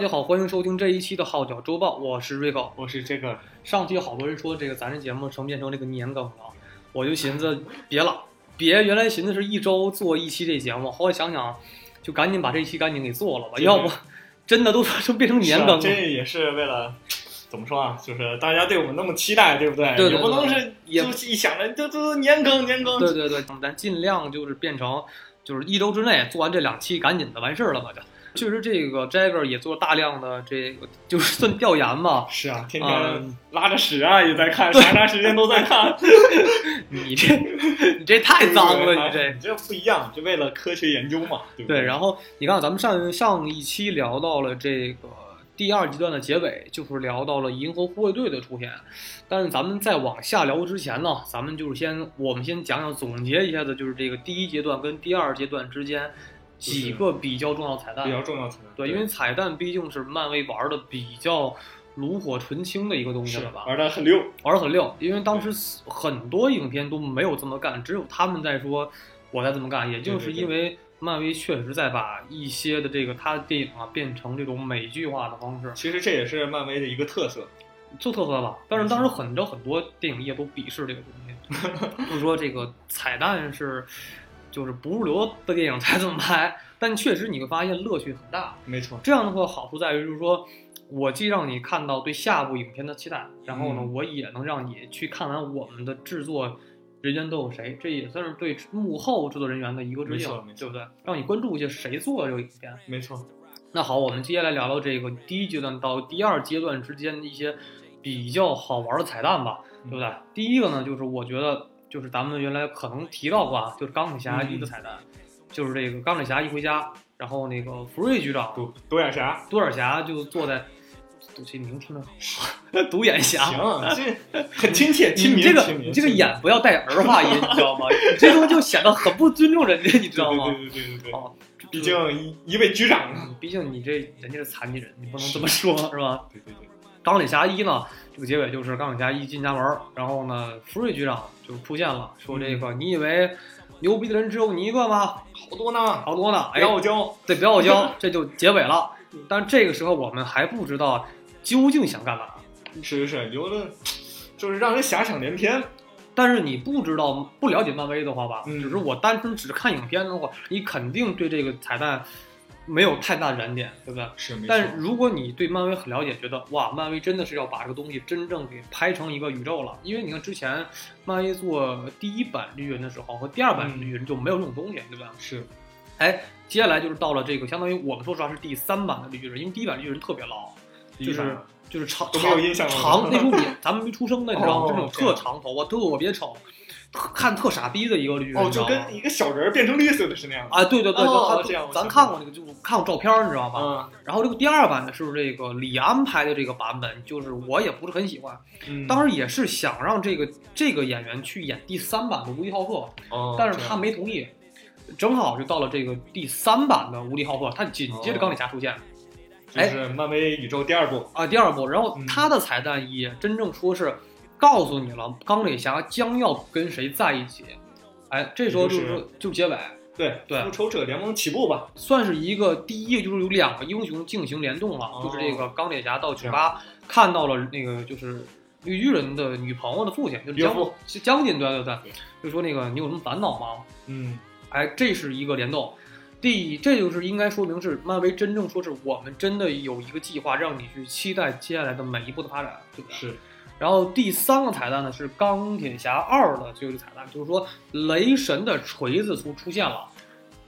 家好，欢迎收听这一期的《号角周报》，我是瑞高。我是这个，上期好多人说这个咱这节目成变成这个年更了，我就寻思别了，别原来寻思是一周做一期这节目，后来想想，就赶紧把这一期赶紧给做了吧，要不真的都都变成年更了。啊这也是为了怎么说啊？就是大家对我们那么期待，对不对？对对也不能是也就一想着就就年更年更。对对对，咱尽量就是变成就是一周之内做完这两期，赶紧的完事儿了吧就。确实，这个 Jagger 也做了大量的这个，就是算调研吧。是啊，天啊天拉着屎啊也在看，啥啥时间都在看。你这你这太脏了，你这你。这不一样，就为了科学研究嘛，对不对，对？然后你看，咱们上上一期聊到了这个第二阶段的结尾，就是聊到了银河护卫队的出现。但是咱们在往下聊之前呢，咱们就是先我们先讲讲总结一下子，就是这个第一阶段跟第二阶段之间几个比较重要彩蛋。比较重要彩蛋。对，因为彩蛋毕竟是漫威玩的比较炉火纯青的一个东西了吧，玩的很溜。玩的很溜。因为当时很多影片都没有这么干，只有他们在说我在这么干，也就是因为漫威确实在把一些的这个他的电影啊变成这种美剧化的方式，其实这也是漫威的一个特色。就特色吧。但是当时很多很多电影业都鄙视这个东西，就是说这个彩蛋是就是不入流的电影才这么拍，但确实你会发现乐趣很大。没错，这样的话，好处在于就是说，我既让你看到对下部影片的期待，然后呢，嗯我也能让你去看完我们的制作人员都有谁，这也算是对幕后制作人员的一个致敬对不对？让你关注一下谁做的这个影片。没错。那好，我们接下来聊聊这个第一阶段到第二阶段之间的一些比较好玩的彩蛋吧，对不对？第一个呢，就是我觉得就是咱们原来可能提到过啊，就是钢铁侠一个彩蛋，就是这个钢铁侠一回家，然后那个福瑞局长独独眼侠，独眼侠就坐在，这名听着好，独眼侠。行，这很亲切，亲民。你这个你这个眼不要带儿化音，你知道吗？你这东西就显得很不尊重人家，你知道吗？对对对对对对。哦，毕竟一一位局长。毕竟你这人家是残疾人，你不能这么说，是吧？对对对。钢铁侠一呢，这个结尾就是钢铁侠一进家门，然后呢，福瑞局长就出现了，说这个、你以为牛逼的人只有你一个吗？好多呢，好多呢，哎不，要教。对，不要教，这就结尾了。但这个时候我们还不知道究竟想干嘛。是是是，有的就是让人遐想连篇。但是你不知道、不了解漫威的话吧，嗯只是我单纯只看影片的话，你肯定对这个彩蛋没有太大燃点，对不对？是。但如果你对漫威很了解，觉得哇，漫威真的是要把这个东西真正给拍成一个宇宙了。因为你看之前漫威做第一版绿巨人的时候和第二版绿巨人就没有这种东西，对吧？是哎，接下来就是到了这个相当于我们说实话是第三版的绿巨人，因为第一版绿巨人特别老，就是就是长都没有印象长那时候你咱们没出生的，你知道吗？哦就那种特长头发，特别丑，特看特傻逼的一个绿巨人，哦，就跟一个小人儿变成绿色的是那样的。啊，对对对，他哦这样咱看过那个，就看过照片儿，你知道吧？嗯然后这个第二版的是这个李安拍的这个版本，就是我也不是很喜欢。嗯，当时也是想让这个这个演员去演第三版的无敌浩克，哦，但是他没同意。正好就到了这个第三版的无敌浩克，他紧接着钢铁侠出现就是漫威宇宙第二部。啊，第二部，然后嗯他的彩蛋也真正说是告诉你了，钢铁侠将要跟谁在一起。哎，这时候就是就是说就结尾，对对复仇者联盟起步吧。算是一个第一，就是有两个英雄进行联动了，哦就是这个钢铁侠到酒吧看到了那个就是绿巨人的女朋友的父亲，就是将将军，对对对，就说那个你有什么烦恼吗？嗯，哎，这是一个联动。第，这就是应该说明是漫威真正说是我们真的有一个计划，让你去期待接下来的每一步的发展，对不对？是然后第三个彩蛋呢是钢铁侠二的最后一个彩蛋，就是说雷神的锤子出出现了。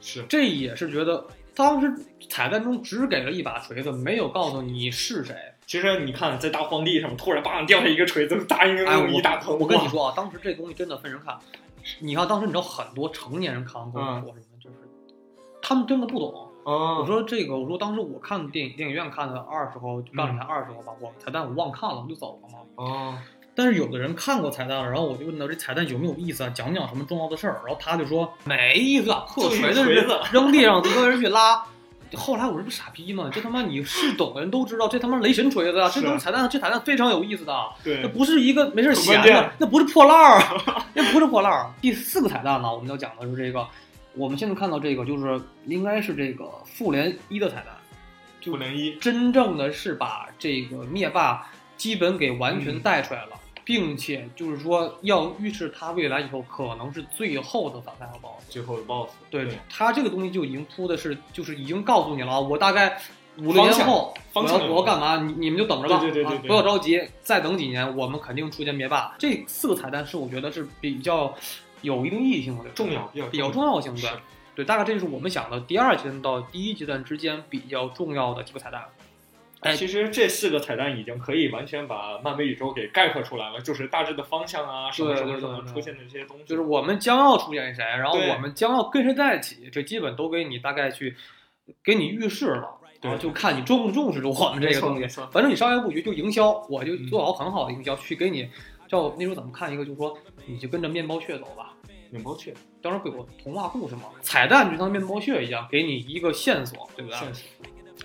是，这也是觉得当时彩蛋中只给了一把锤子，没有告诉你是谁。其实你看，在大荒地上突然叭掉下一个锤子，大英哎，勇一大盆。我我跟你，说啊，当时这东西真的分人看。你看当时你知道很多成年人看完跟我说什么，就是他们真的不懂。我哦，说这个，我说当时我看电影电影院看的二时候，钢铁侠二时候吧，我彩蛋我忘看了，我就走了嘛。哦，但是有的人看过彩蛋了，然后我就问他这彩蛋有没有意思啊，讲不讲什么重要的事儿？然后他就说没意思啊，破锤子扔地上，一个人去拉。后来我这不傻逼吗？这他妈你是懂的人都知道，这他妈雷神锤子啊！这是东西彩蛋，这彩蛋非常有意思的。那对，不是一个没事闲的，那不是破烂儿，那不是破烂儿。第四个彩蛋呢，我们要讲的是这个，我们现在看到这个就是应该是这个复联一的彩蛋，复联一，真正的是把这个灭霸基本给完全带出来了，并且就是说要预示他未来以后可能是最后的反派和 BOSS。最后的 BOSS，对对他这个东西就已经铺的是，就是已经告诉你了啊，我大概五六年后我要我要干嘛，你你们就等着吧，对对对对对啊不要着急，再等几年，我们肯定出现灭霸。这四个彩蛋是我觉得是比较有一定意义性的，重要，比较比较重要性的是。对，大概这就是我们想的第二阶段到第一阶段之间比较重要的几个彩蛋。哎其实这四个彩蛋已经可以完全把漫威宇宙给概括出来了，就是大致的方向啊，什么对什么什么出现的这些东西，就是我们将要出现谁，然后我们将要跟谁在一起，这基本都给你大概去给你预示了。对啊，就看你重不重视我们这个东西。反正你商业布局就营销，我就嗯做好很好的营销，去给你。叫那时候怎么看一个，就是说你就跟着面包屑走吧。面包屑当时会有童话故事嘛？彩蛋就像面包屑一样，给你一个线索，对不对？线索，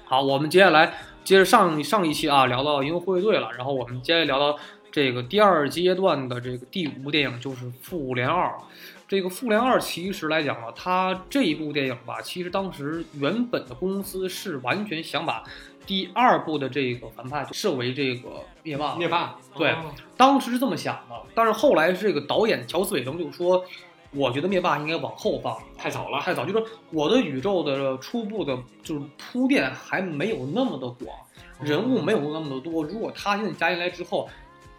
好，我们接下来接着上上一期啊，聊到银河护卫队了，然后我们接着聊到这个第二阶段的这个第五部电影，就是《复联二》。这个《复联二》其实来讲呢，它这一部电影吧，其实当时原本的公司是完全想把第二部的这个反派设为这个灭霸，灭霸，对哦当时是这么想的，但是后来这个导演乔斯韦登就说，我觉得灭霸应该往后放，太早了，太早，就是我的宇宙的初步的，就是铺垫还没有那么的广，人物没有那么的多。如果他现在加进来之后，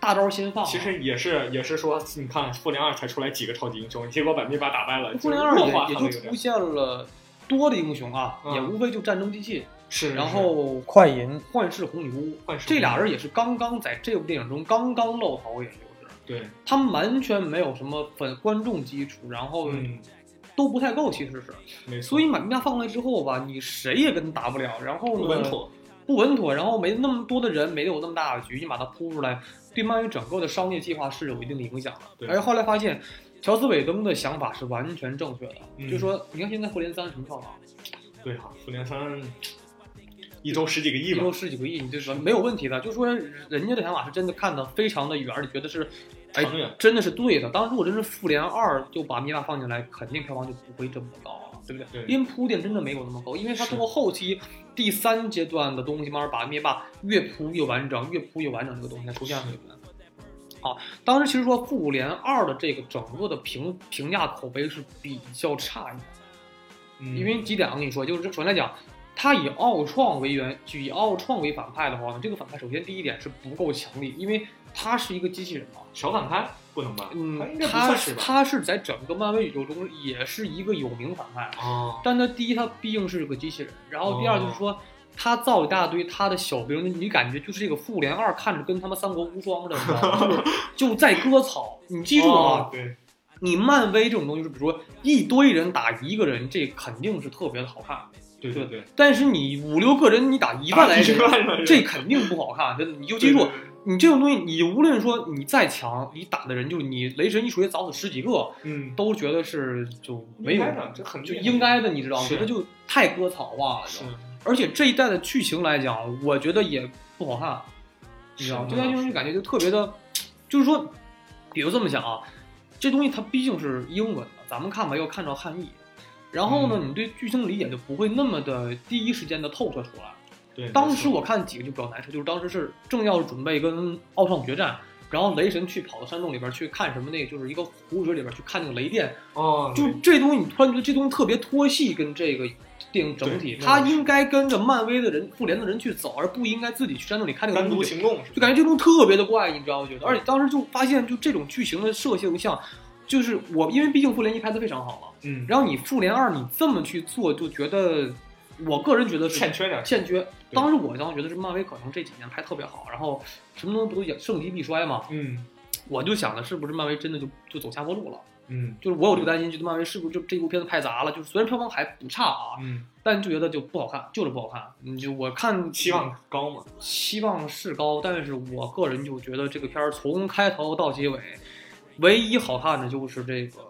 大招先放，其实也是也是说，你看复联二才出来几个超级英雄，结果把灭霸打败了，复联二就是弱化也就出现了多的英雄啊，嗯也无非就战争机器，是，然后快银、幻视、红女巫，幻视这俩人也是刚刚在这部电影中刚刚露头，也就是对，他们完全没有什么粉观众基础，然后嗯，都不太够，其实是。所以把灭霸放出来之后吧，你谁也跟他打不了，然后呢不稳妥，不稳妥，然后没那么多的人，没有那么大的局，你把它铺出来，对漫威整个的商业计划是有一定的影响的。对。而后来发现，乔斯韦登的想法是完全正确的，嗯。就说，你看现在复联三什么票房，对哈，复联三一周十几个亿吧一周，十几个亿，你就说没有问题的。就说人家的想法是真的看的非常的远，而且觉得是，哎真的是对的。当时如果真是复联二就把灭霸放进来，肯定票房就不会这么高了，对不对？对因为铺垫真的没有那么高，因为他通过后期第三阶段的东西，慢慢把灭霸越铺越完整，越铺越完整这个东西才出现了。对不对好，当时其实说复联二的这个整个的评评价口碑是比较差一点。嗯因为几点，我跟你说，就是首先来讲，他以奥创为原，就以奥创为反派的话呢，这个反派首先第一点是不够强力，因为他是一个机器人嘛。小反派不能吧？嗯他是吧？他是在整个漫威宇宙中也是一个有名反派，哦，但他第一他毕竟是个机器人，然后第二就是说。他造一大堆他的小兵，你感觉就是这个复联二看着跟他妈三国无双似的？就是就在割草。你记住啊，哦对，你漫威这种东西，就比如说一堆人打一个人，这肯定是特别的好看。对对对，但是你五六个人，你打一万来人，人这肯定不好看。真的，你就记住，你这种东西，你无论说你再强，你打的人就是你雷神一锤砸死十几个，嗯，都觉得是就没有应该的这很就应该的，你知道吗？觉得就太割草化了。是而且这一代的剧情来讲，我觉得也不好看，你知道吗？是这代剧情感觉就特别的，就是说，比如这么想啊，这东西它毕竟是英文的，咱们看吧要看着汉译，然后呢，嗯你对剧情的理解就不会那么的第一时间的透彻出来。对，当时我看几个就比较难受，就是当时是正要准备跟奥创决战，然后雷神去跑到山洞里边去看什么那个，就是一个湖水里边去看那个雷电，哦，就这东西，你突然觉得这东西特别脱戏，跟这个电影整体，对他应该跟着漫威的人、复联的人去走，而不应该自己去山洞里看那个单独。行动就感觉这东西特别的怪，你知道吗？觉得，而且当时就发现，就这种剧情的设形象，就是我，因为毕竟复联一拍的非常好了，嗯，然后你复联二你这么去做，就觉得，我个人觉得是欠缺点欠缺。当时我当时觉得是漫威可能这几年拍特别好，然后什么东西不都也盛极必衰嘛？嗯我就想的是不是漫威真的就就走下坡路了？嗯就是我有这个担心，觉得漫威是不是就这部片子拍砸了？就是虽然票房还不差啊，嗯，但就觉得就不好看，就是不好看。你就我看期望高嘛，期望是高，但是我个人就觉得这个片儿从开头到结尾，唯一好看的就是这个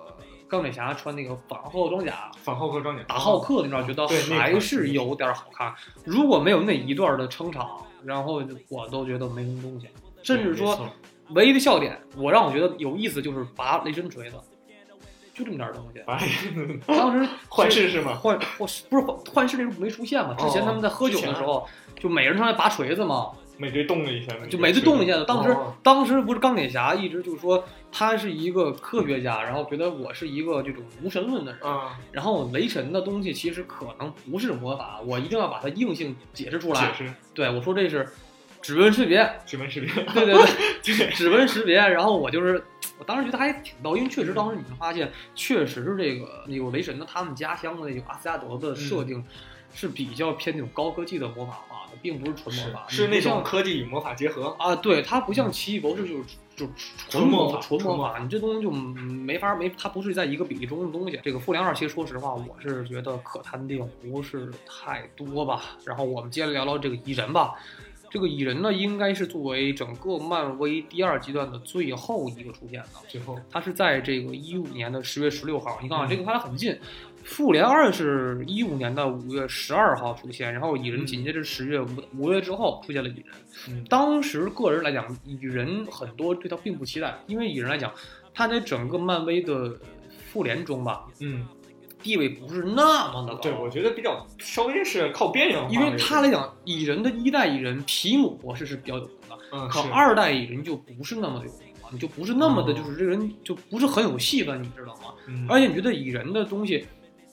钢铁侠穿那个反浩克装甲反浩克装甲打浩克，你知道，觉得还是有点好看。如果没有那一段的撑场，然后我都觉得没什么东西。甚至说，唯一的笑点，我让我觉得有意思就是拔雷神锤子，就这么点儿东西。哎，当时 幻视是吗？幻幻不是幻幻视那时候没出现嘛？之前他们在喝酒的时候，就每人上来拔锤子嘛，美队动了一下，就美队动了一下子。当时哦当时不是钢铁侠一直就是说他是一个科学家，然后觉得我是一个这种无神论的人，啊，然后雷神的东西其实可能不是魔法，我一定要把它硬性解释出来。解释。对我说这是指纹识别，指纹识别，对对对。对，指纹识别，然后我就是，我当时觉得还挺逗，因为确实当时你会发现，确实是这个那个雷神的他们家乡的那个阿斯加德的设定是比较偏那种高科技的魔法化的，并不是纯魔法，是那种科技与魔法结合，啊，对，它不像奇异博士就是就纯魔法纯魔法，你这东西就没法没，它不是在一个比例中的东西。这个复联二，其实说实话，我是觉得可谈的地方不是太多吧。然后我们接着聊聊这个蚁人吧。这个蚁人呢，应该是作为整个漫威第二阶段的最后一个出现的。最后它是在这个一五年的十月十六号，你看啊，嗯这个和它很近。复联二是一五年的五月十二号出现，然后蚁人嗯紧接着十月五五月之后出现了蚁人。嗯当时个人来讲，蚁人很多对他并不期待，因为蚁人来讲，他在整个漫威的复联中吧，嗯，地位不是那么的高。对，我觉得比较稍微是靠边缘化，因为他来讲，蚁人的一代蚁人皮姆博士是比较有名的，嗯，可二代蚁人就不是那么的有名了，你就不是那么的，哦就是这个人就不是很有戏份，你知道吗？嗯而且你觉得蚁人的东西，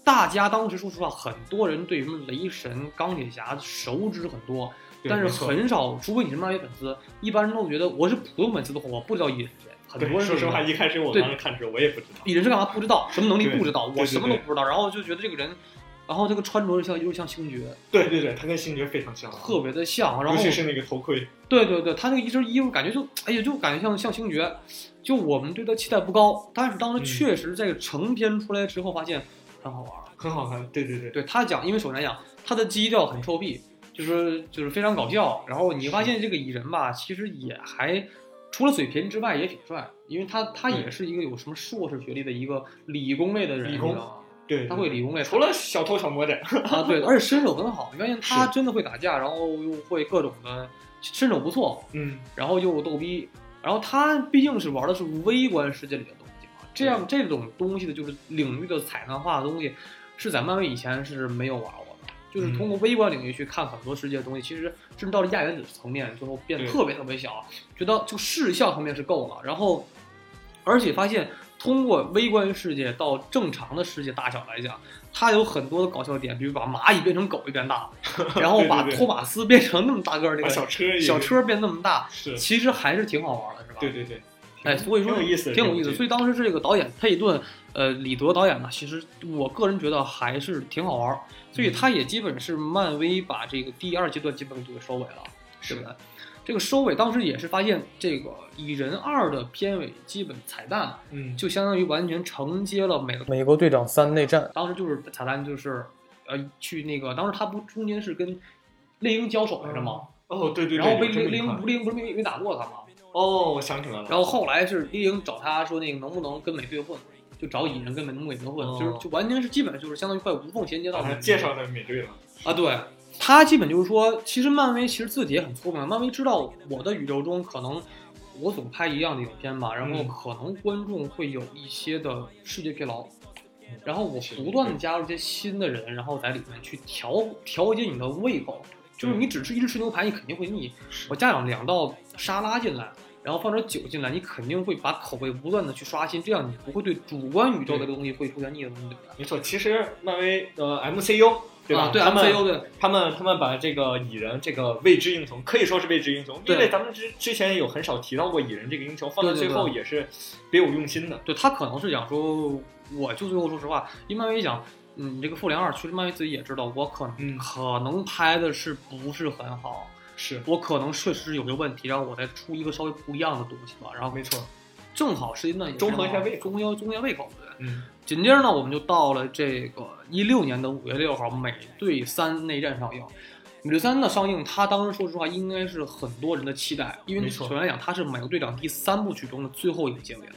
大家当时说实话，很多人对什么雷神、钢铁侠熟知很多，但是很少，除非你是漫威粉丝，一般人都觉得我是普通粉丝的话，我不知道蚁人是谁。很多人说实话，一一开始我对当时看的时候，我也不知道。蚁人是干嘛不知道，什么能力不知道，我什么都不知道，然后就觉得这个人，然后这个穿着像有点像星爵，对对对，他跟星爵非常像，特别的像，然后尤其是那个头盔，对对对，他那个一身衣服感觉就，哎呀，就感觉像像星爵，就我们对他期待不高，但是当时嗯。确实在成片出来之后，发现很好玩。很好看。对对对，对他讲，因为首先来讲，他的基调很臭屁，就是就是非常搞笑。然后你发现这个蚁人吧，其实也还除了嘴贫之外也挺帅，因为他他也是一个有什么硕士学历的一个理工类的人，理工对，他会理工类，除了小偷小摸的，啊，对，而且身手很好，你发现他真的会打架，然后又会各种的身手不错，嗯，然后又逗逼，然后他毕竟是玩的是微观世界里的东这样这种东西的就是领域的彩蛋化的东西，是在漫威以前是没有玩过的，就是通过微观领域去看很多世界的东西，其实甚至到了亚原子层面，最后变得特别特别小，觉得就视效层面是够了，然后而且发现通过微观世界到正常的世界大小来讲，它有很多的搞笑点，比如把蚂蚁变成狗一变大，然后把托马斯变成那么大个儿那把个小车小车变那么大，是，其实还是挺好玩的，是吧？对对对，哎，所以说挺有意思挺有意思。所以当时这个导演佩顿，呃，李德导演呢，其实我个人觉得还是挺好玩儿，所以他也基本是漫威把这个第二阶段基本就给收尾了，是不是？这个收尾当时也是发现，这个《蚁人二》的片尾基本彩蛋，嗯，就相当于完全承接了美美国队长三内战。当时就是彩蛋，就是呃去那个，当时他不中间是跟猎鹰交手来着吗？哦，对对对，然后被猎猎鹰不猎鹰不是没没打过他吗？哦，我想起来了，然后后来是猎鹰找他说那个能不能跟美队混，就找蚁人跟美能美队混，哦。就是就完全是基本就是相当于快无缝衔接到把他介绍的美队了，啊，对。他基本就是说，其实漫威其实自己也很聪明，漫威知道我的宇宙中可能我总拍一样的影片吧，然后嗯。可能观众会有一些的视觉疲劳。然后我不断的加入一些新的人，然后在里面去调调节你的胃口，就是你只吃一直吃牛排，你肯定会腻。我加两两道沙拉进来，然后放点酒进来，你肯定会把口味不断的去刷新，这样你不会对主观宇宙这个东西会出现腻的东西，对不对？没错，其实漫威的 MCU 对吧？啊，对 MCU 对，他们他们把这个蚁人这个未知英雄可以说是未知英雄，因为咱们之之前有很少提到过蚁人这个英雄，放到最后也是别有用心的。对他可能是想说，我就最后说实话，因为漫威讲，嗯，这个复联二，其实漫威自己也知道，我可能、嗯可能拍的是不是很好，是，我可能确实有些问题，然后我再出一个稍微不一样的东西吧，然后没错，正好时间段也中和一下胃口。中和中和一下胃口，对。嗯，紧接着呢，我们就到了这个一六年的五月六号，《美队三内战》上映。《美队三》的上映，它当时说实话应该是很多人的期待，因为首先来讲，它是美国队长第三部曲中的最后一个结尾了。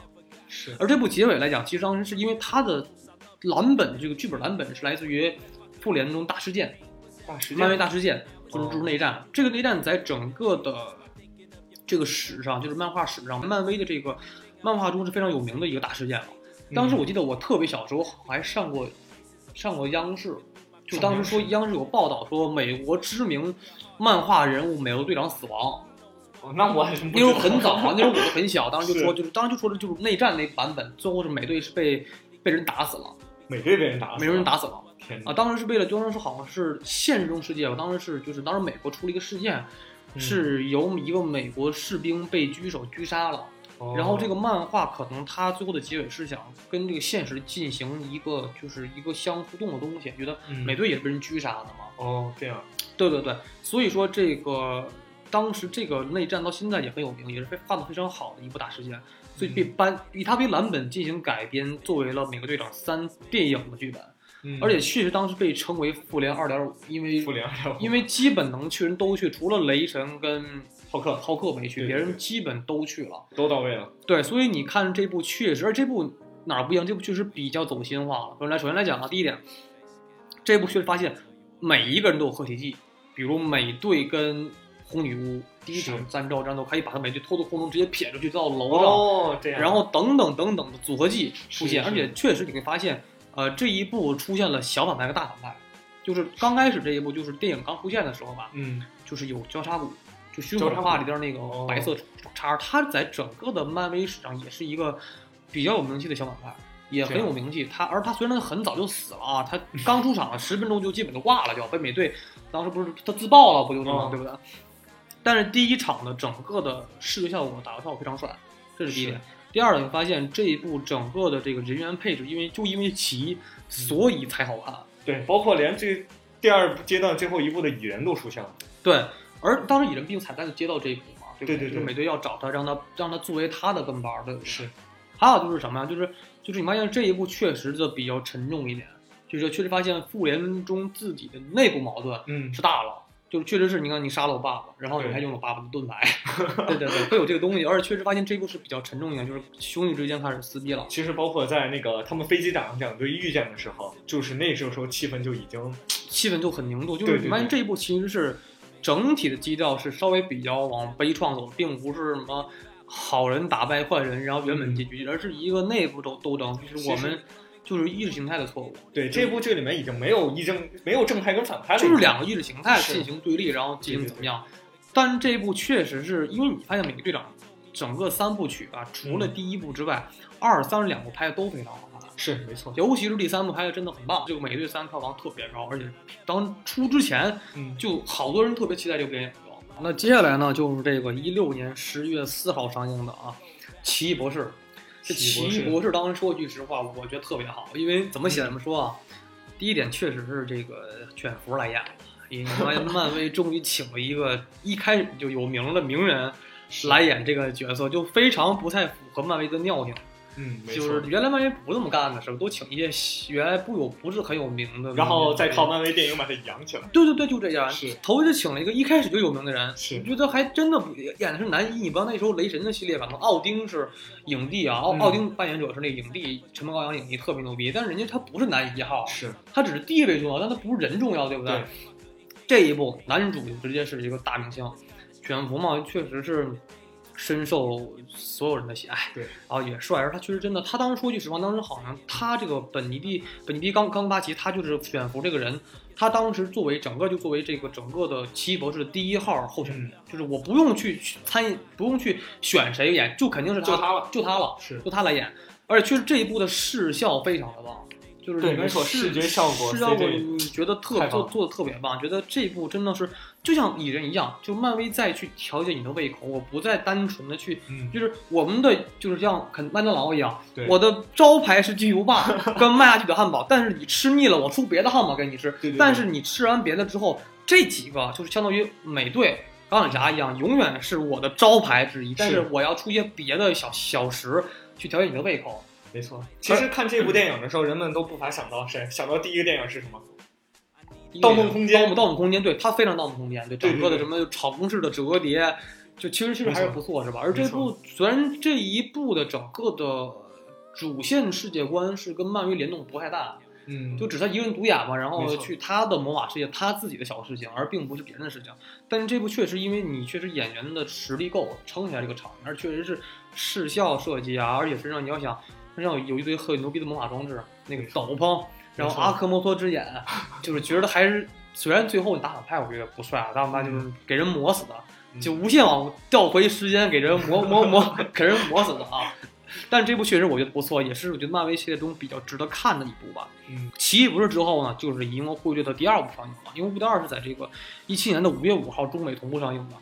是，而这部结尾来讲，其实当时是因为它的蓝本这个剧本蓝本是来自于复联中大事件，大时漫威，大事件，就是哦就是内战。这个内战在整个的这个史上，就是漫画史上，漫威的这个漫画中是非常有名的一个大事件了。当时我记得我特别小时候还上过上过央视，就当时说央视有报道说美国知名漫画人物美国队长死亡，哦，那我还是那时候很早啊，那时候我都很小，当时就说就是当时就说的就是内战那版本，最后是美队是被被人打死了，美队被人打死，美国人打死了。天啊，当时是为了，当时是好像是现实中世界吧，当时是就是当时美国出了一个事件，嗯。是由一个美国士兵被狙手狙杀了，哦。然后这个漫画可能它最后的结尾是想跟这个现实进行一个就是一个相互动的东西，觉得嗯。美队也是被人狙杀的嘛，哦这样，对对对，所以说这个当时这个内战到现在也很有名，也是被画的非常好的一部大事件，所以被嗯。搬以它为蓝本进行改编，作为了《美国队长三》电影的剧本。嗯而且确实当时被称为复联二点五，因为复联二因为基本能去人都去，除了雷神跟浩克浩克没去，别人基本都去了。都到位了，对，所以你看这部确实，而这部哪儿不一样？这部确实比较走心化了。首先来，首先来讲啊，第一点，这部确实发现每一个人都有合体技，比如美队跟红女巫第一场是三招战斗，可以把他美队偷到空中直接撇出去到楼上，哦这样，然后等等等等的组合技出现，而且确实你会发现，呃，这一部出现了小反派和大反派，就是刚开始这一部就是电影刚出现的时候吧，嗯就是有交叉骨，就凶手交叉骨画里边那个哦白色叉，他在整个的漫威史上也是一个比较有名气的小反派。也很有名气，他而他虽然很早就死了啊，他 刚出场十分钟就基本就挂了，就被美队当时不是他自爆了，不就是吗？哦对不对？但是第一场的整个的视觉效果打的效果非常帅，这是第一点。第二，你发现这一部整个的这个人员配置，因为就因为齐，所以才好看。对，包括连这第二阶段最后一部的蚁人都出现了，对，而当时蚁人毕竟彩蛋就接到这一步嘛，对不对对对就美队要找他，让他让他作为他的跟班儿，对不对？是。还有就是什么呀？就是就是你发现这一部确实就比较沉重一点，就是确实发现复联中自己的内部矛盾嗯是大了。就是确实是你看你杀了我爸爸，然后你还用了我爸爸的盾牌，对对对，会有这个东西，而且确实发现这一部是比较沉重一点，就是兄弟之间开始撕逼了。其实包括在那个他们飞机长两队遇见的时候，就是那时候时候气氛就已经 气氛就很凝重，就是你发现这一部其实是整体的基调是稍微比较往悲怆走，并不是什么好人打败坏人，然后圆满结局，而是一个内部斗斗争，就是我其实们就是意识形态的错误，对这部剧里面已经没有一正没有正派跟反派了，就是两个意识形态进行对立，然后进行怎么样。但是这一部确实是因为你发现《美国队长》整个三部曲吧，除了嗯第一部之外，二三两部拍的都非常好看。是没错，尤其是第三部拍的真的很棒，这个《美队三》票房特别高，而且当出之前嗯就好多人特别期待这部电影。那接下来呢，就是这个一六年十月四号上映的啊，《奇异博士》。这《奇异博士》当时说句实话，我觉得特别好，因为怎么写怎么说啊。第一点，确实是这个卷福来演的，因为 漫威终于请了一个一开始就有名的名人来演这个角色，就非常不太符合漫威的尿性。嗯，就是。原来漫威不这么干的，是吧？都请一些原来不有不是很有名的，然后再靠漫威电影把它养起来，对对对，就这样。是头一次请了一个一开始就有名的人，是我觉得还真的不演的是男一。你不知道那时候雷神的系列，可能奥丁是影帝啊，奥、嗯奥丁扮演者是那个影帝，陈梦高阳影帝特别牛逼，但是人家他不是男一号，是他只是地位重要，但他不是人重要，对不对？对这一部男主就直接是一个大明星，卷福嘛，确实是深受所有人的喜爱。对，然后也帅，而他确实真的，他当时说句实话，当时好像他这个本尼迪本尼迪刚刚巴奇，他就是选福这个人，他当时作为整个就作为这个整个的奇异博士的第一号候选人，就是我不用去去参与，不用去选谁演，就肯定是就他了，就他了，是就他来演，而且确实这一部的视效非常的棒。就是对里面视没错视觉效果视效果你觉得特做做的特别棒，觉得这一部真的是就像蚁人一样，就漫威再去调节你的胃口，我不再单纯的去，嗯，就是我们的就是像肯麦当劳一样，对我的招牌是巨无霸跟麦下去的汉堡，但是你吃腻了，我出别的汉堡给你吃，对对对但是你吃完别的之后，这几个就是相当于美队。钢铁侠一样，永远是我的招牌之一，但是我要出一些别的小小食去调节你的胃口。没错。其实看这部电影的时候，人们都不乏想到谁？想到第一个电影是什么？盗梦空间盗梦盗梦空间，对它非常盗梦空间，对整个的什么草公式的折叠，就其实其实还是不错，是吧？而这部虽然这一部的整个的主线世界观是跟漫威联动不太大，嗯，就只他一个人独演嘛，然后去他的魔法世界，他自己的小事情，而并不是别人的事情。但是这部确实因为你确实演员的实力够撑起来这个场面，而确实是视效设计啊，而且实际上你要想。身上有一堆很牛逼的魔法装置，那个斗篷，然后阿克摩托之眼，就是觉得还是虽然最后你打反派我觉得不帅啊，大反派就是给人磨死的，嗯就无限往调回时间给人磨磨磨 给人磨死的啊。但这部确实我觉得不错，也是我觉得漫威系列中比较值得看的一部吧。嗯，奇异博士之后呢，就是《银河护卫队》的第二部上映了。《银河护卫队二》是在这个一七年的五月五号中美同步上映的。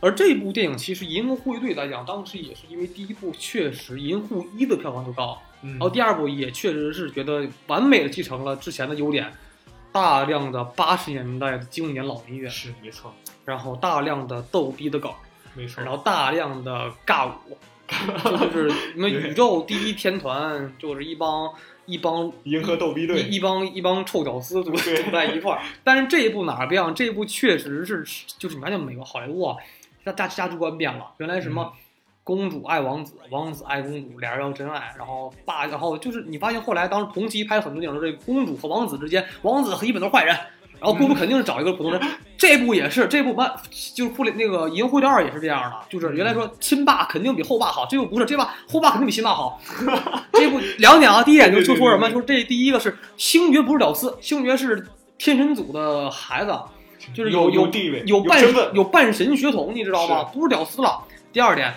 而这部电影其实《银河护卫队》来讲，当时也是因为第一部确实《银护一》的票房就高，嗯然后第二部也确实是觉得完美的继承了之前的优点，大量的八十年代的经典老音乐，是没错，然后大量的逗逼的梗，没错然。后大量的尬舞，就是什么宇宙第一天团，就是一帮一帮银河逗逼队一一帮一帮臭屌丝组对组在一块儿。但是这一部哪儿不一样？这一部确实是，就是你发现美国好莱坞啊，它价价值观变了，原来什么。公主爱王子，王子爱公主，俩人要真爱，然后爸，然后就是你发现后来当时同期拍很多电影，这个公主和王子之间，王子基本都是坏人，然后公主肯定是找一个普通人。这部也是，这部漫就是库里那个《银护队二》也是这样的，就是原来说亲爸肯定比后爸好，这部不是，这爸后爸肯定比亲爸好。这部两点啊，第一点就就说什么，就是这第一个是星爵不是屌丝，星爵是天神组的孩子，就是有有地位，有半有半神血统，你知道吗？不是屌丝了。第二点，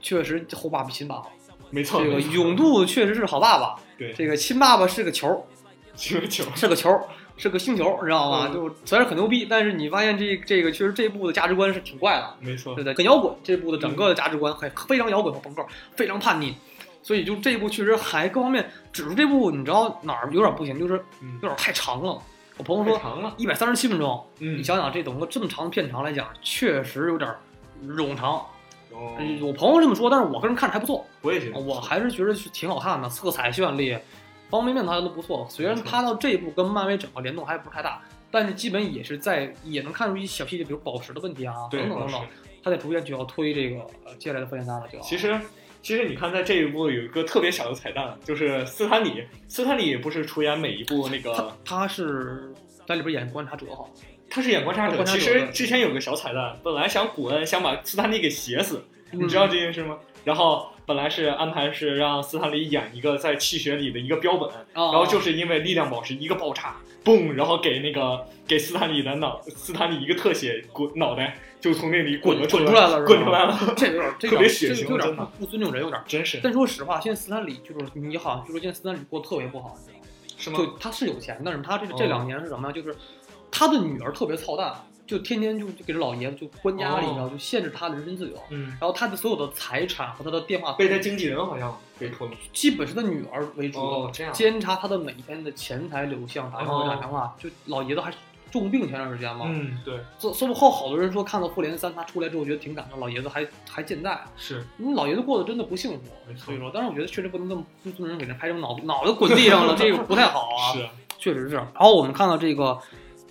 确实后爸比亲爸好。没错。这个勇度确实是好爸爸，对这个亲爸爸是个球，球球，是个球，是个星球，你知道吗？嗯就虽然很牛逼，但是你发现这这个确实这部的价值观是挺怪的，没错对，对，很摇滚。这部的整个的价值观很非常摇滚和朋克，非常叛逆。所以就这部确实还各方面，只是这部你知道哪儿有点不行，就是嗯有点太长了。我朋友说太长了，一百三十七分钟，嗯你想想这整个这么长的片长来讲，确实有点冗长。哦嗯我朋友这么说，但是我个人看着还不错。我也觉得，我还是觉得是挺好看的，色彩绚丽，方方面面它都不错。虽然它到这一步跟漫威整个联动还不是太大，但是基本也是在也能看出一些小细节，比如宝石的问题啊，等等等等是。它在逐渐就要推这个呃接下来的复联三了，就要。其实，其实你看，在这一部有一个特别小的彩蛋，就是斯坦李，斯坦李不是出演每一部那个，他是在里边演观察者哈，他是演观察者。其实之前有个小彩蛋，本来想古恩想把斯坦李给写死，嗯你知道这件事吗？然后本来是安排是让斯坦李演一个在气血里的一个标本，然然后就是因为力量宝石一个爆炸，嘣，然后给那个给斯坦李的脑，斯坦李一个特写滚脑袋就从那里滚了出滚出来了滚出来了，这有点这特别血腥这有点不尊重人，有点。真是但说实话，现在斯坦李就是你好像就说现在斯坦李过得特别不好，你知道吗？是吗？就他是有钱，但是他这哦这两年是什么呀？就是他的女儿特别操蛋，就天天就就给这老爷子就关家里，哦然后就限制他的人身自由。嗯，然后他的所有的财产和他的电话被他经纪人好像给吞了。基本是他女儿为主，哦这样监察他的每一天的钱财流向，打电话打电话。就老爷子还重病前段时间嘛，嗯，对，所所以后好多人说看到复联三他出来之后觉得挺感动，老爷子还还健在，是你老爷子过得真的不幸福所以说，但是我觉得确实不能这么不不能给人拍成脑脑袋滚地上了，这个不太好啊。是，确实是。然后我们看到这个，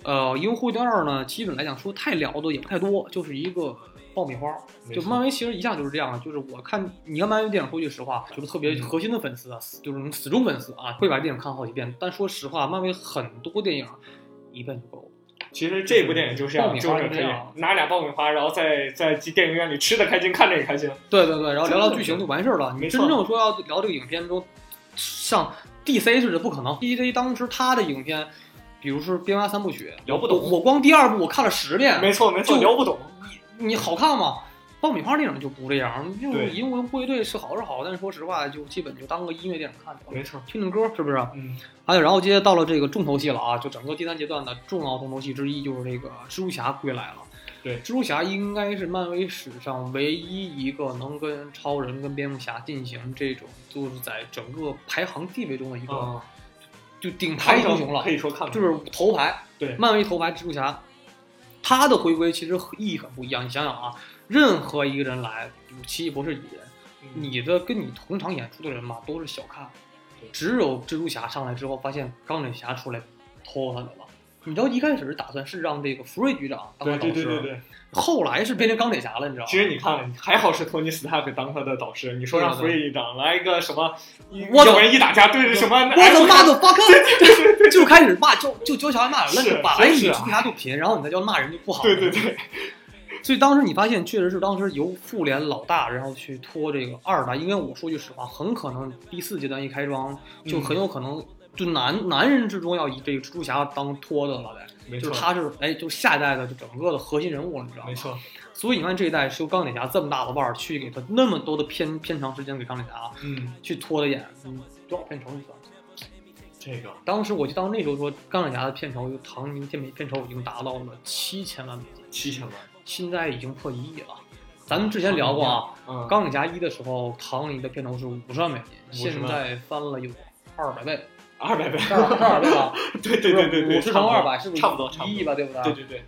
呃，《银护队二》呢，基本来讲说太聊的也不太多，就是一个爆米花。就漫威其实一向就是这样，就是我看你看漫威电影，说句实话，就是特别嗯核心的粉丝啊，死就是那种死忠粉丝啊，会把电影看好几遍。但说实话，漫威很多电影一遍就够了。其实这部电影就是这样，爆米花就是可以是这样拿俩爆米花，然后在在电影院里吃的开心，看着也开心。对对对，然后聊聊剧情就完事儿了。你没真正说要聊这个影片中，像 DC 似的不可能。DC 当时他的影片，比如说《边蛙三部曲》，聊不懂我我光第二部我看了十遍。没错没错，就聊不懂。你你好看吗？爆米花电影就不这样，就对银护护卫队是好是好，但是说实话，就基本就当个音乐电影看没错，听听歌是不是？嗯，还有，然后接着到了这个重头戏了啊，就整个第三阶段的重要重头戏之一就是这个蜘蛛侠归来了。对蜘蛛侠应该是漫威史上唯一一个能跟超人跟蝙蝠侠进行这种，就是在整个排行地位中的一个、啊，就顶牌英雄了可，以说看就是头牌。对漫威头牌蜘蛛侠，他的回归其实意义很不一样。你想想啊，任何一个人来，比如奇异博士蚁人，嗯你的跟你同场演出的人嘛，都是小看，只有蜘蛛侠上来之后，发现钢铁侠出来偷他的了。你知道一开始打算是让这个福瑞局长当导师，对对对对。后来是变成钢铁侠了，你知道吗？其实你看，还好是托尼·斯塔克当他的导师。你说让福对对瑞局长来一个什么，我要不然一打架对着什么，我的妈的 fuck！就开始骂，就就教小孩骂人了。本来你蛛侠就贫，然后你再教骂人就不好。对对对，所以当时你发现，确实是当时由复联老大，然后去拖这个二代。因为我说句实话，很可能第四阶段一开装，就很有可能就男男人之中要以这个蜘蛛侠当托的了呗。就是他是哎，就下一代的就整个的核心人物了，你知道吗？没错。所以你看这一代是由钢铁侠这么大的腕儿去给他那么多的片片长时间给钢铁侠，嗯，去拖的演，嗯，多少片酬你算？这个当时我就当那时候说钢铁侠的片酬，就唐宁片片酬已经达到了七千万美金，七千万，现在已经破一亿了。咱们之前聊过啊，嗯，钢铁侠一的时候，唐尼的片酬是五十万美金，现在翻了有二百倍，二百倍，二二百倍 吧？对对对对对，五十乘二百是不是差不多，一亿吧？对不对？对对对，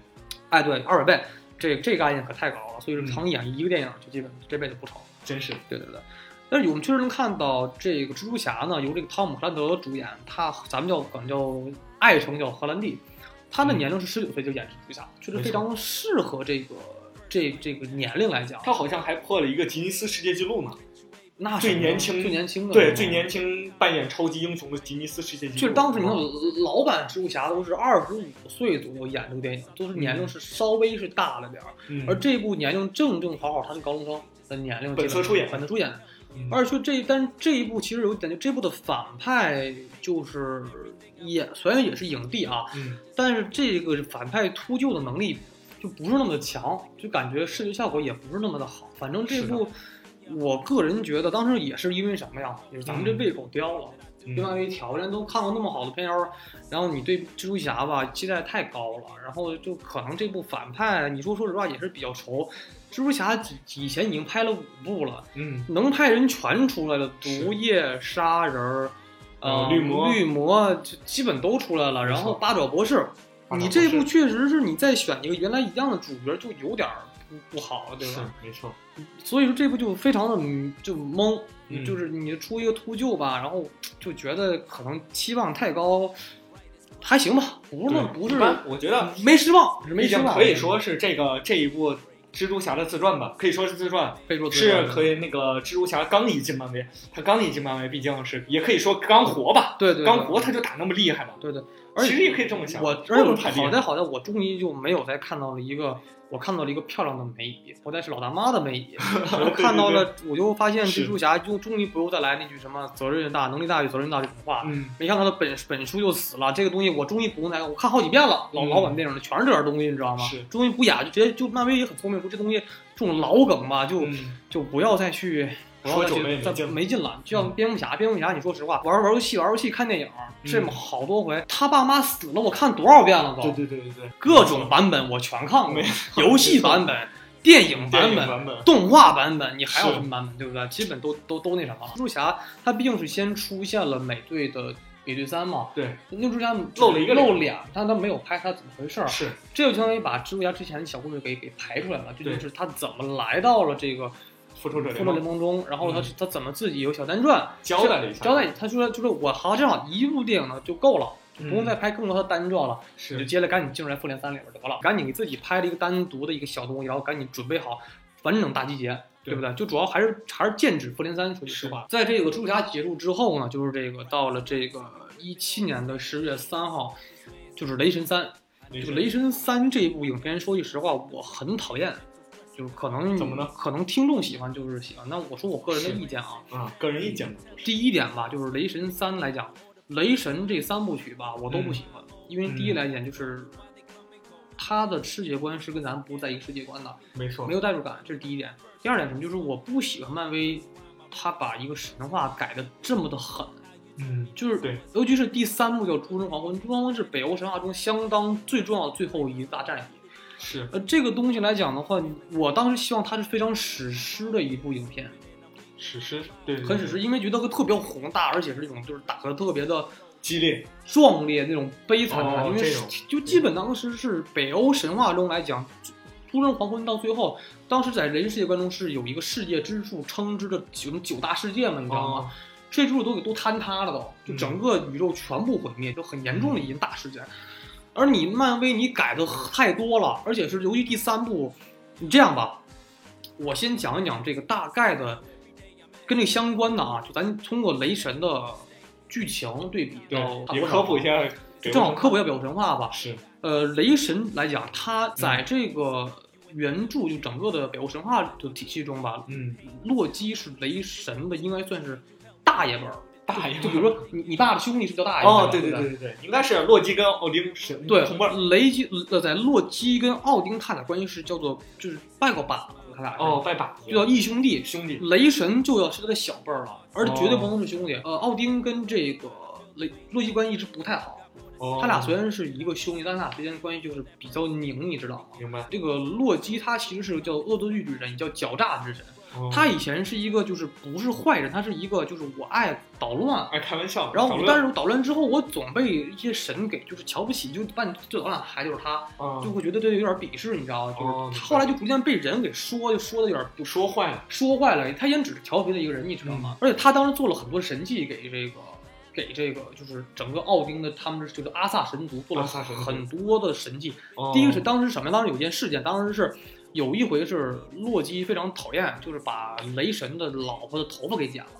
哎，对，二百倍，这这概念可太高了，所以说嗯唐演一个电影就基本这辈子不愁。真是，对对对。但是我们确实能看到，这个蜘蛛侠呢，由这个汤姆·克兰德主演，他咱们叫管叫爱称叫荷兰弟，他的嗯年龄是十九岁就演蜘蛛侠，确实非常适合这个这这个年龄来讲。他好像还破了一个吉尼斯世界纪录呢，那是最年轻最年轻的，对，最年。轻扮演超级英雄的吉尼斯世界纪录，就是当时你看老版蜘蛛侠都是二十五岁左右演这个电影，都是年龄是稍微是大了点儿，嗯，而这部年龄正正好好，他是高中生的年龄，本色出演本色出演。嗯而且这但这一部其实有感觉，这部的反派就是也虽然也是影帝啊，嗯，但是这个反派秃鹫的能力就不是那么的强，就感觉视觉效果也不是那么的好。反正这是部我个人觉得，当时也是因为什么呀？就是咱们这嗯胃口刁了。嗯另外一条，件都看过那么好的片儿，然后你对蜘蛛侠吧期待太高了，然后就可能这部反派，你说说实话也是比较愁。蜘蛛侠以以前已经拍了五部了，嗯，能派人全出来了，毒液、杀人儿，呃，绿魔绿魔就基本都出来了。然后八爪博士，你这部确实是你再选一个原来一样的主角，就有点儿不不好，对是吧？没错，所以说这部就非常的嗯就懵，嗯。就是你出一个秃鹫吧，然后就觉得可能期望太高，还行吧，不是不是我觉得没失望，是没失望，可以说是这个这一部蜘蛛侠的自传吧，可以说是自传，可以说是可以那个蜘蛛侠刚一进漫威，他刚一进漫威，毕竟是也可以说刚活吧，对对对。刚活他就打那么厉害嘛，对对，而且其实也可以这么想，我不而且我能太厉害好在好在我终于就没有再看到了一个，我看到了一个漂亮的美乙，不再是老大妈的美乙，我看到了，我就发现蜘蛛侠就终于不用再来那句什么责任大、能力大于责任大这种话。嗯，没看到他本本书就死了，这个东西我终于不用再，我看好几遍了，老嗯老版电影的全是这点东西，你知道吗？是终于不雅，就直接就漫威也很聪明，说这东西这种老梗吧，就、嗯就不要再去。说久了也去再没劲了没劲了，就像嗯蝙蝠侠，蝙蝠侠，你说实话，玩玩游戏、玩游戏、看电影，这么嗯好多回，他爸妈死了，我看多少遍了都。对对对对对，各种版本我全看过，游戏版本、电影版本、动画版本，你还有什么版本，对不对？基本都都都那什么了。蜘蛛侠他毕竟是先出现了美队的美队三嘛，对，那蜘蛛侠露了一个露脸，但他没有拍他怎么回事儿，是这就相当于把蜘蛛侠之前的小故事给给排出来了，这就是他怎么来到了这个复仇者联盟中，然后他他怎么自己有小单传交代了一下，交代，他说就是我好像正好一部电影呢就够了。就不用再拍更多的单传了，你就是接着赶紧进入来复联三里边得了，赶紧给自己拍了一个单独的一个小东西，然后赶紧准备好完整大集结，对不对？就主要还是还是剑指复联三，说句实话，在这个蜘蛛侠结束之后呢，就是这个到了这个一七年的十月三号，就是雷神三，就雷神三这部影片，说句实话，我很讨厌。就是可能怎么呢可能听众喜欢就是喜欢，那我说我个人的意见啊，啊，个人意见，第一点吧，就是雷神三来讲，雷神这三部曲吧，我都不喜欢，因为第一来讲就是。他的世界观是跟咱不在一个世界观的，没错没，有代入感，这是第一点。第二点什么？就是我不喜欢漫威，他把一个神话改的这么的狠，嗯，就是对，尤其是第三部叫《诸神黄昏》，《诸神黄昏》是北欧神话中相当最重要的最后一大战役。是呃，这个东西来讲的话，我当时希望它是非常史诗的一部影片，史诗，对，对对很史诗，因为觉得会特别宏大，而且是那种就是打的特别的激烈，壮烈那种悲惨的因为就基本当时是北欧神话中来讲，诸神黄昏到最后，当时在人世界观中是有一个世界之柱称之的九九大世界嘛，你知道吗？哦这之柱都给都坍塌了都，就嗯整个宇宙全部毁灭，就很严重的一件大事件。而你漫威你改的太多了，而且是尤其第三部，你这样吧，我先讲一讲这个大概的跟这相关的啊，就咱通过雷神的剧情对比对到，大也科普一下，正好科普一下北欧神话吧。是，呃，雷神来讲，他在这个原著就整个的北欧神话的体系中吧，嗯，洛基是雷神的，应该算是大爷辈儿。大爷，就比如说你你爸的兄弟是叫大爷哦，对对对对对对，应该是洛基跟奥丁是对同辈。雷基呃，在洛基跟奥丁他俩关系是叫做就是拜过把子，他俩是哦，拜把子就叫义兄弟。兄弟，雷神就要是他的小辈儿了，而且绝对不能是兄弟。哦呃，奥丁跟这个雷洛基关系一直不太好，哦他俩虽然是一个兄弟，但他俩之间的关系就是比较拧，你知道吗？明白，这个洛基他其实是叫恶作剧之神，也叫狡诈之神。哦他以前是一个就是不是坏人，他是一个就是我爱捣乱。爱开玩笑，然后我，但是我捣乱之后，我总被一些神给就是瞧不起，就把你最捣乱的孩子就是他，啊就会觉得对有点鄙视，你知道吗？哦就是他后来就逐渐被人给说，就说的有点就说坏了，说坏了。他也只是调皮的一个人，你知道吗？而且他当时做了很多神迹给这个。给这个就是整个奥丁的，他们就是阿萨神族做了很多的神迹。哦第一个是当时什么？当时有件事件，当时是有一回是洛基非常讨厌，就是把雷神的老婆的头发给剪了。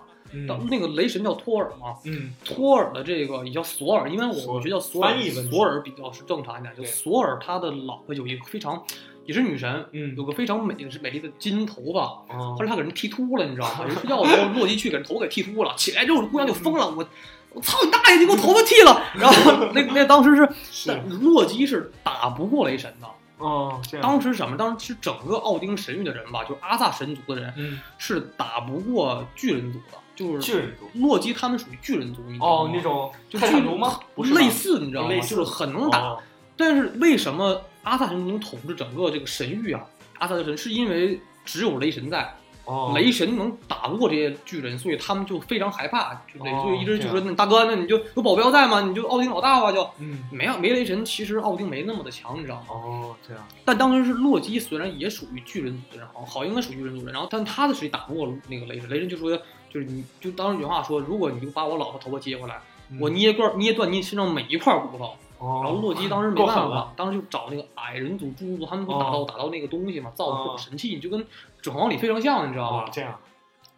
那个雷神叫托尔嘛，嗯托尔的这个也叫索尔，因为我索尔我觉得叫索尔，索尔比较是正常一点。就索尔他的老婆有一个非常也是女神，嗯有个非常美的是美丽的金头发。哦后来他给人剃秃了，你知道吗？人睡觉的时候，洛基去给人头给剃秃了，起来之后姑娘就疯了，我我操你大爷，你给我头发剃了！然后那那当时是是洛基是打不过雷神的。哦这样，当时什么？当时是整个奥丁神域的人吧，就是阿萨神族的人嗯是打不过巨人族的，就是巨人族洛基他们属于巨人族，你知道吗？哦那种就巨泰坦族吗？不是类似，你知道吗？类似就是很能打。哦但是为什么阿萨神族能统治整个这个神域啊？阿萨神是因为只有雷神在，哦雷神能打不过这些巨人，所以他们就非常害怕，就雷，哦所以一直就说大哥，那你就有保镖在吗？你就奥丁老大吧，就嗯没有没雷神，其实奥丁没那么的强，你知道吗？哦这样但当时是洛基，虽然也属于巨人族的人，好好应该属于巨人族的人，然后但他的实力打不过那个雷神，雷神就说就是你就当时原话说，如果你就把我老婆头发接回来，我捏断捏断你身上每一块骨头。哦，然后洛基当时没办法，当时就找那个矮人族、侏儒族，他们会打到、哦打到那个东西嘛，造各种哦神器，就跟《指环王》里非常像，你知道吗？哦这样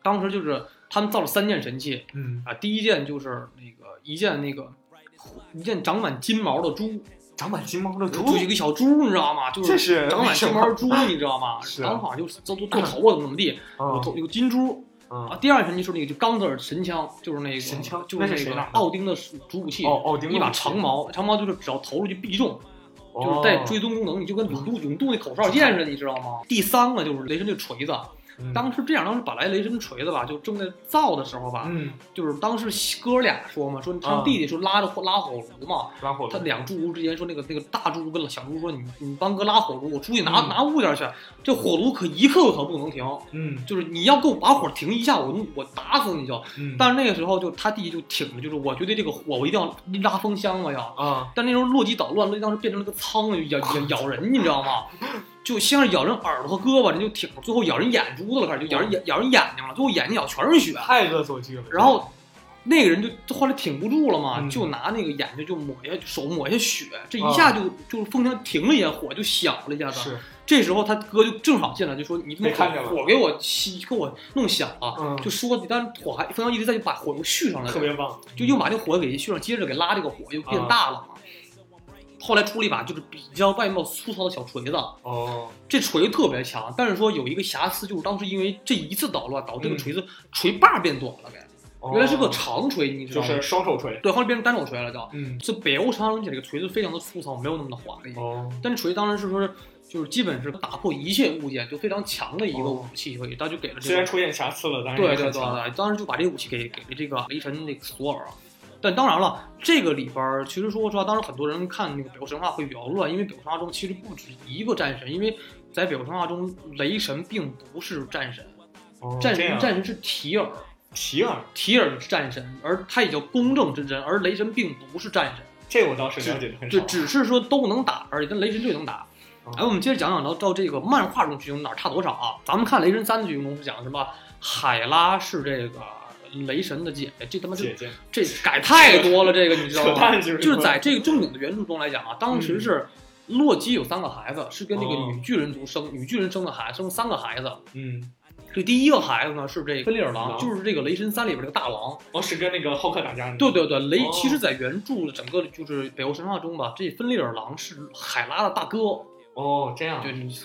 当时就是他们造了三件神器嗯啊，第一件就是那个一件那个一件长满金毛的猪，长满金毛的猪就一个小猪，你知道吗？就是长满金毛的猪，你知道吗？是当时好像就都都 做头发怎么怎么地，有金猪嗯啊。第二神器是那个就冈特尔神枪，就是那个神枪就是奥丁的主武器。哦奥丁一把长矛，长矛就是只要投出去必中，就是哦。带追踪功能，你就跟永度永度那口哨剑似的，你知道吗？第三个就是雷神这个锤子，嗯。当时这样，当时本来雷神锤子吧，就正在造的时候吧，嗯。就是当时哥俩说嘛，说他弟弟说拉着火拉火炉嘛，拉火炉。他两侏儒之间说那个那个大侏儒跟小侏儒说你你帮哥拉火炉，我出去拿、嗯。拿物件去，这火炉可一刻可不能停，嗯。就是你要给我把火停一下，我我打死你就。嗯。但是那个时候就他弟弟就挺着，就是我觉得这个火我一定要拉风箱了要。啊。但那时候洛基捣乱，洛基当时变成了个苍蝇，咬咬咬人，你知道吗？就先是咬人耳朵和胳膊，人就挺，最后咬人眼珠子了，开始就咬人眼咬人眼睛了，最后眼睛咬全是血。太恶作剧了然后那个人就就后来挺不住了嘛，嗯。就拿那个眼睛就抹一下手抹一下血，这一下就、就是风枪停了一下，火就小了一下子。是。这时候他哥就正好进来，就说你他妈没看见了。火给我熄，给我弄小了，嗯。就说，但是火还风枪一直在，就把火又续上来了，特别棒，就又把这火给续上，接着给拉这个火又变大了嘛。后来出了一把就是比较外貌粗糙的小锤子，哦这锤子特别强，但是说有一个瑕疵，就是当时因为这一次捣乱，导致这个嗯锤子锤把变短了，给哦原来是个长锤，你知道吗？就是双手锤，对，后来变成单手锤了，叫。嗯这北欧长城这个锤子非常的粗糙，没有那么的华丽。哦但是锤当时是说是就是基本是打破一切物件，就非常强的一个哦武器，所以他就给了这个。虽然出现瑕疵了，但是对对对，当时就把这个武器给给了这个雷神那个索尔。但当然了，这个里边儿其实说实话，当时很多人看那个北欧神话会比较乱，因为北欧神话中其实不止一个战神，因为在北欧神话中，雷神并不是战神，战哦这样神战神是提尔，提尔，提尔是战神，而他也叫公正之神，而雷神并不是战神，这我倒是了解的很少就，只是说都能打而且，跟雷神最能打。哦哎，我们接着讲讲到到这个漫画中剧情哪儿差多少啊？咱们看《雷神三》的剧情中是讲什么？海拉是这个雷神的姐姐，这他妈就姐姐这改太多了，这个你知道吗？就是在这个正经的原著中来讲啊，当时是洛基有三个孩子，是跟那个哦女巨人族生，女巨人生的孩生三个孩子。嗯这第一个孩子呢是这个芬利尔狼，就是这个雷神三里边这个大狼。哦是跟那个浩克打架的，对对对，雷哦其实，在原著的整个就是北欧神话中吧，这芬利尔狼是海拉的大哥，哦，这样，对，你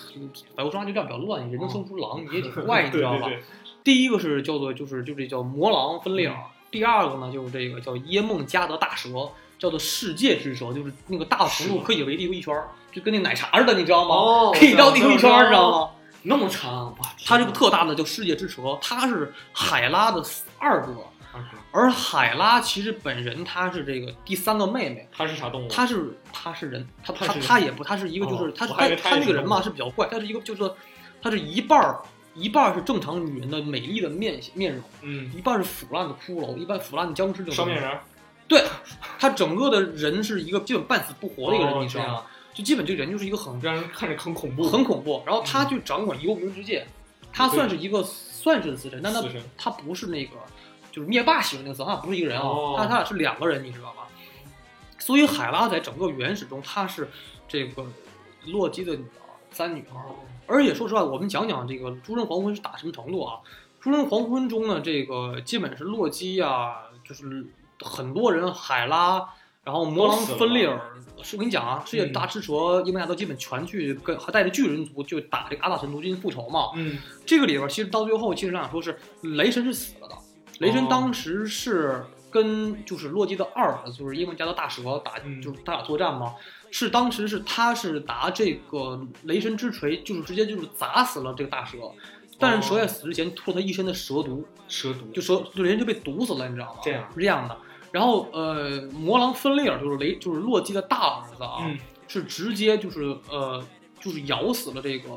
百国生涯就这样比较乱，人能生出狼 你也挺怪，你知道吧？第一个是叫做就是就这叫魔狼分裂耳，第二个呢就是这个叫耶梦加德大蛇，叫做世界之蛇，就是那个大程度可以围地球一圈儿，就跟那奶茶似的，你知道吗？哦 可以绕地球一圈儿，我知道吗？那么长，哇！它这个特大的叫世界之蛇，它是海拉的二哥，啊而海拉其实本人她是这个第三个妹妹。它是啥动物？他是他是人，他他他是人他也不，他是一个就是哦他是我还以为他他也是人那个人嘛是比较怪，他是一个就是说他是一半儿一半是正常女人的美丽的面面容，嗯，一半是腐烂的骷髅，一半腐烂的僵尸这种。双面人。对，他整个的人是一个基本半死不活的一个人，哦你知道吗？就基本这个人就是一个很让人看着很恐怖，很恐怖，然后他就掌管幽冥之界，他算是一个算是死神，但他他不是那个就是灭霸型那个死，他不是一个人啊，哦他他俩是两个人，你知道吗？所以海拉在整个原始中，她是这个洛基的女儿，三女儿。而且说实话，我们讲讲这个《诸神黄昏》是打什么程度啊？《诸神黄昏》中呢，这个基本是洛基呀、就是很多人海拉，然后魔狼芬利尔。是我跟你讲啊，世界大赤蛇、伊曼亚都基本全去跟还带着巨人族就打这个阿萨神族进行复仇嘛。嗯，这个里边其实到最后，其实想说是雷神是死了的。雷神哦当时是跟就是洛基的二就是伊万加的大蛇打，嗯就是他俩作战嘛。是当时是他是拿这个雷神之锤，就是直接就是砸死了这个大蛇。但是蛇在死之前吐了他一身的蛇毒，蛇毒就蛇就雷神就被毒死了，你知道吗？这样是这样的。然后呃，魔狼芬利尔就是雷就是洛基的大儿子啊，嗯，是直接就是呃就是咬死了这个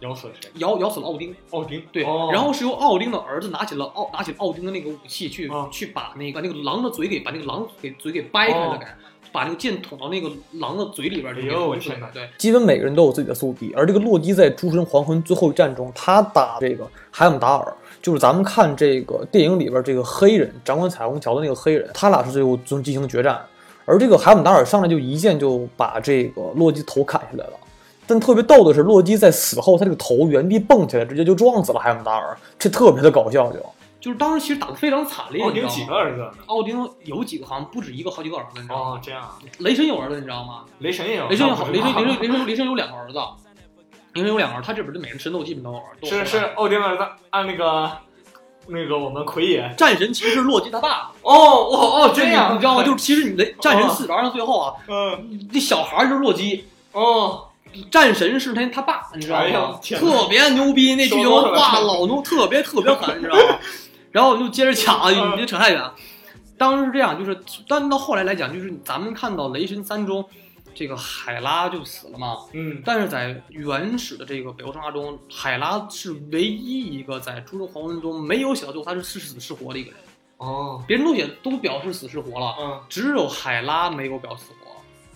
咬死了谁？咬咬死了奥丁。奥丁。对，哦然后是由奥丁的儿子拿起了奥拿起奥丁的那个武器去、啊去把那个那个狼的嘴给把那个狼给嘴给掰开了哦给，把那个剑捅到那个狼的嘴里边儿就给哎呦我天哪对，基本每个人都有自己的宿敌，而这个洛基在诸神黄昏最后一战中，他打这个海姆达尔，就是咱们看这个电影里边这个黑人掌管彩虹桥的那个黑人，他俩是最后最后进行决战，而这个海姆达尔上来就一剑就把这个洛基头砍下来了。但特别逗的是，洛基在死后，他这个头原地蹦起来，直接就撞死了海姆达尔，这特别的搞笑就。就是当时其实打得非常惨烈，奥丁你知道吗几个儿子？奥丁有几个好像不止一个，好几个儿子，你知道吗？哦，这样。雷神有儿子，你知道吗？雷神也有。雷神有好，雷神雷神雷神雷神有两个儿子，雷神有两个儿子，他这边的每个神都基本都有儿子。是是奥丁儿子，按那个那个我们奎爷。战神其实是洛基他爸，哦哦哦，这样你知道吗？就是其实你的战神四玩到最后啊，嗯那小孩儿就是洛基，哦，战神是他他爸，你知道吗？特别牛逼，那剧情说多了画老牛，特别特别狠，你知道吗？然后我们就接着讲啊，嗯你别扯太远。当时是这样，就是，但到后来来讲，就是咱们看到《雷神三》中，这个海拉就死了嘛。嗯但是在原始的这个北欧神话中，海拉是唯一一个在《诸神黄昏》中没有写到最后他是是死是活的一个人，哦别人都写都表示死是活了，嗯，只有海拉没有表死活。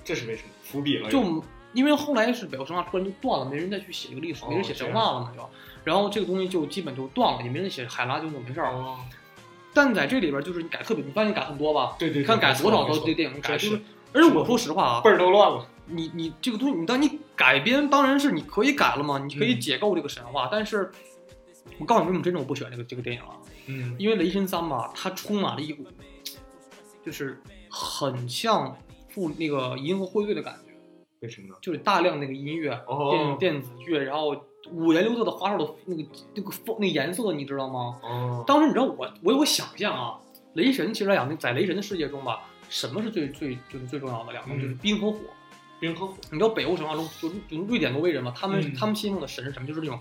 这是为什么？伏笔了。就因为后来是北欧神话突然就断了，没人再去写这个历史，哦没人写神话了嘛，就，然后这个东西就基本就断了，也没人写海拉就怎么回事儿。哦，但在这里边就是你改特别，你发现改很多吧？对对，你看改多少都这电影改，就是是。而且我说实话啊，倍儿都乱了。你你这个东西，你当你改编当然是你可以改了嘛，你可以嗯解构这个神话，但是我告诉你为什么真正我不喜欢这个这个电影啊，嗯因为《雷神三》吧，它充满了一股就是很像复那个银河护卫队的感觉。为什么呢？就是大量那个音乐、哦电电子乐，然后五颜六色的花哨的那个那个风那个颜色，你知道吗？哦，当时你知道我我有个想象啊，雷神其实来讲，在雷神的世界中吧，什么是最最就是最重要的两个，嗯就是冰和火。冰和火。你知道北欧神话中，就就瑞典挪威人嘛，他们、嗯他们信奉的神是什么？就是那种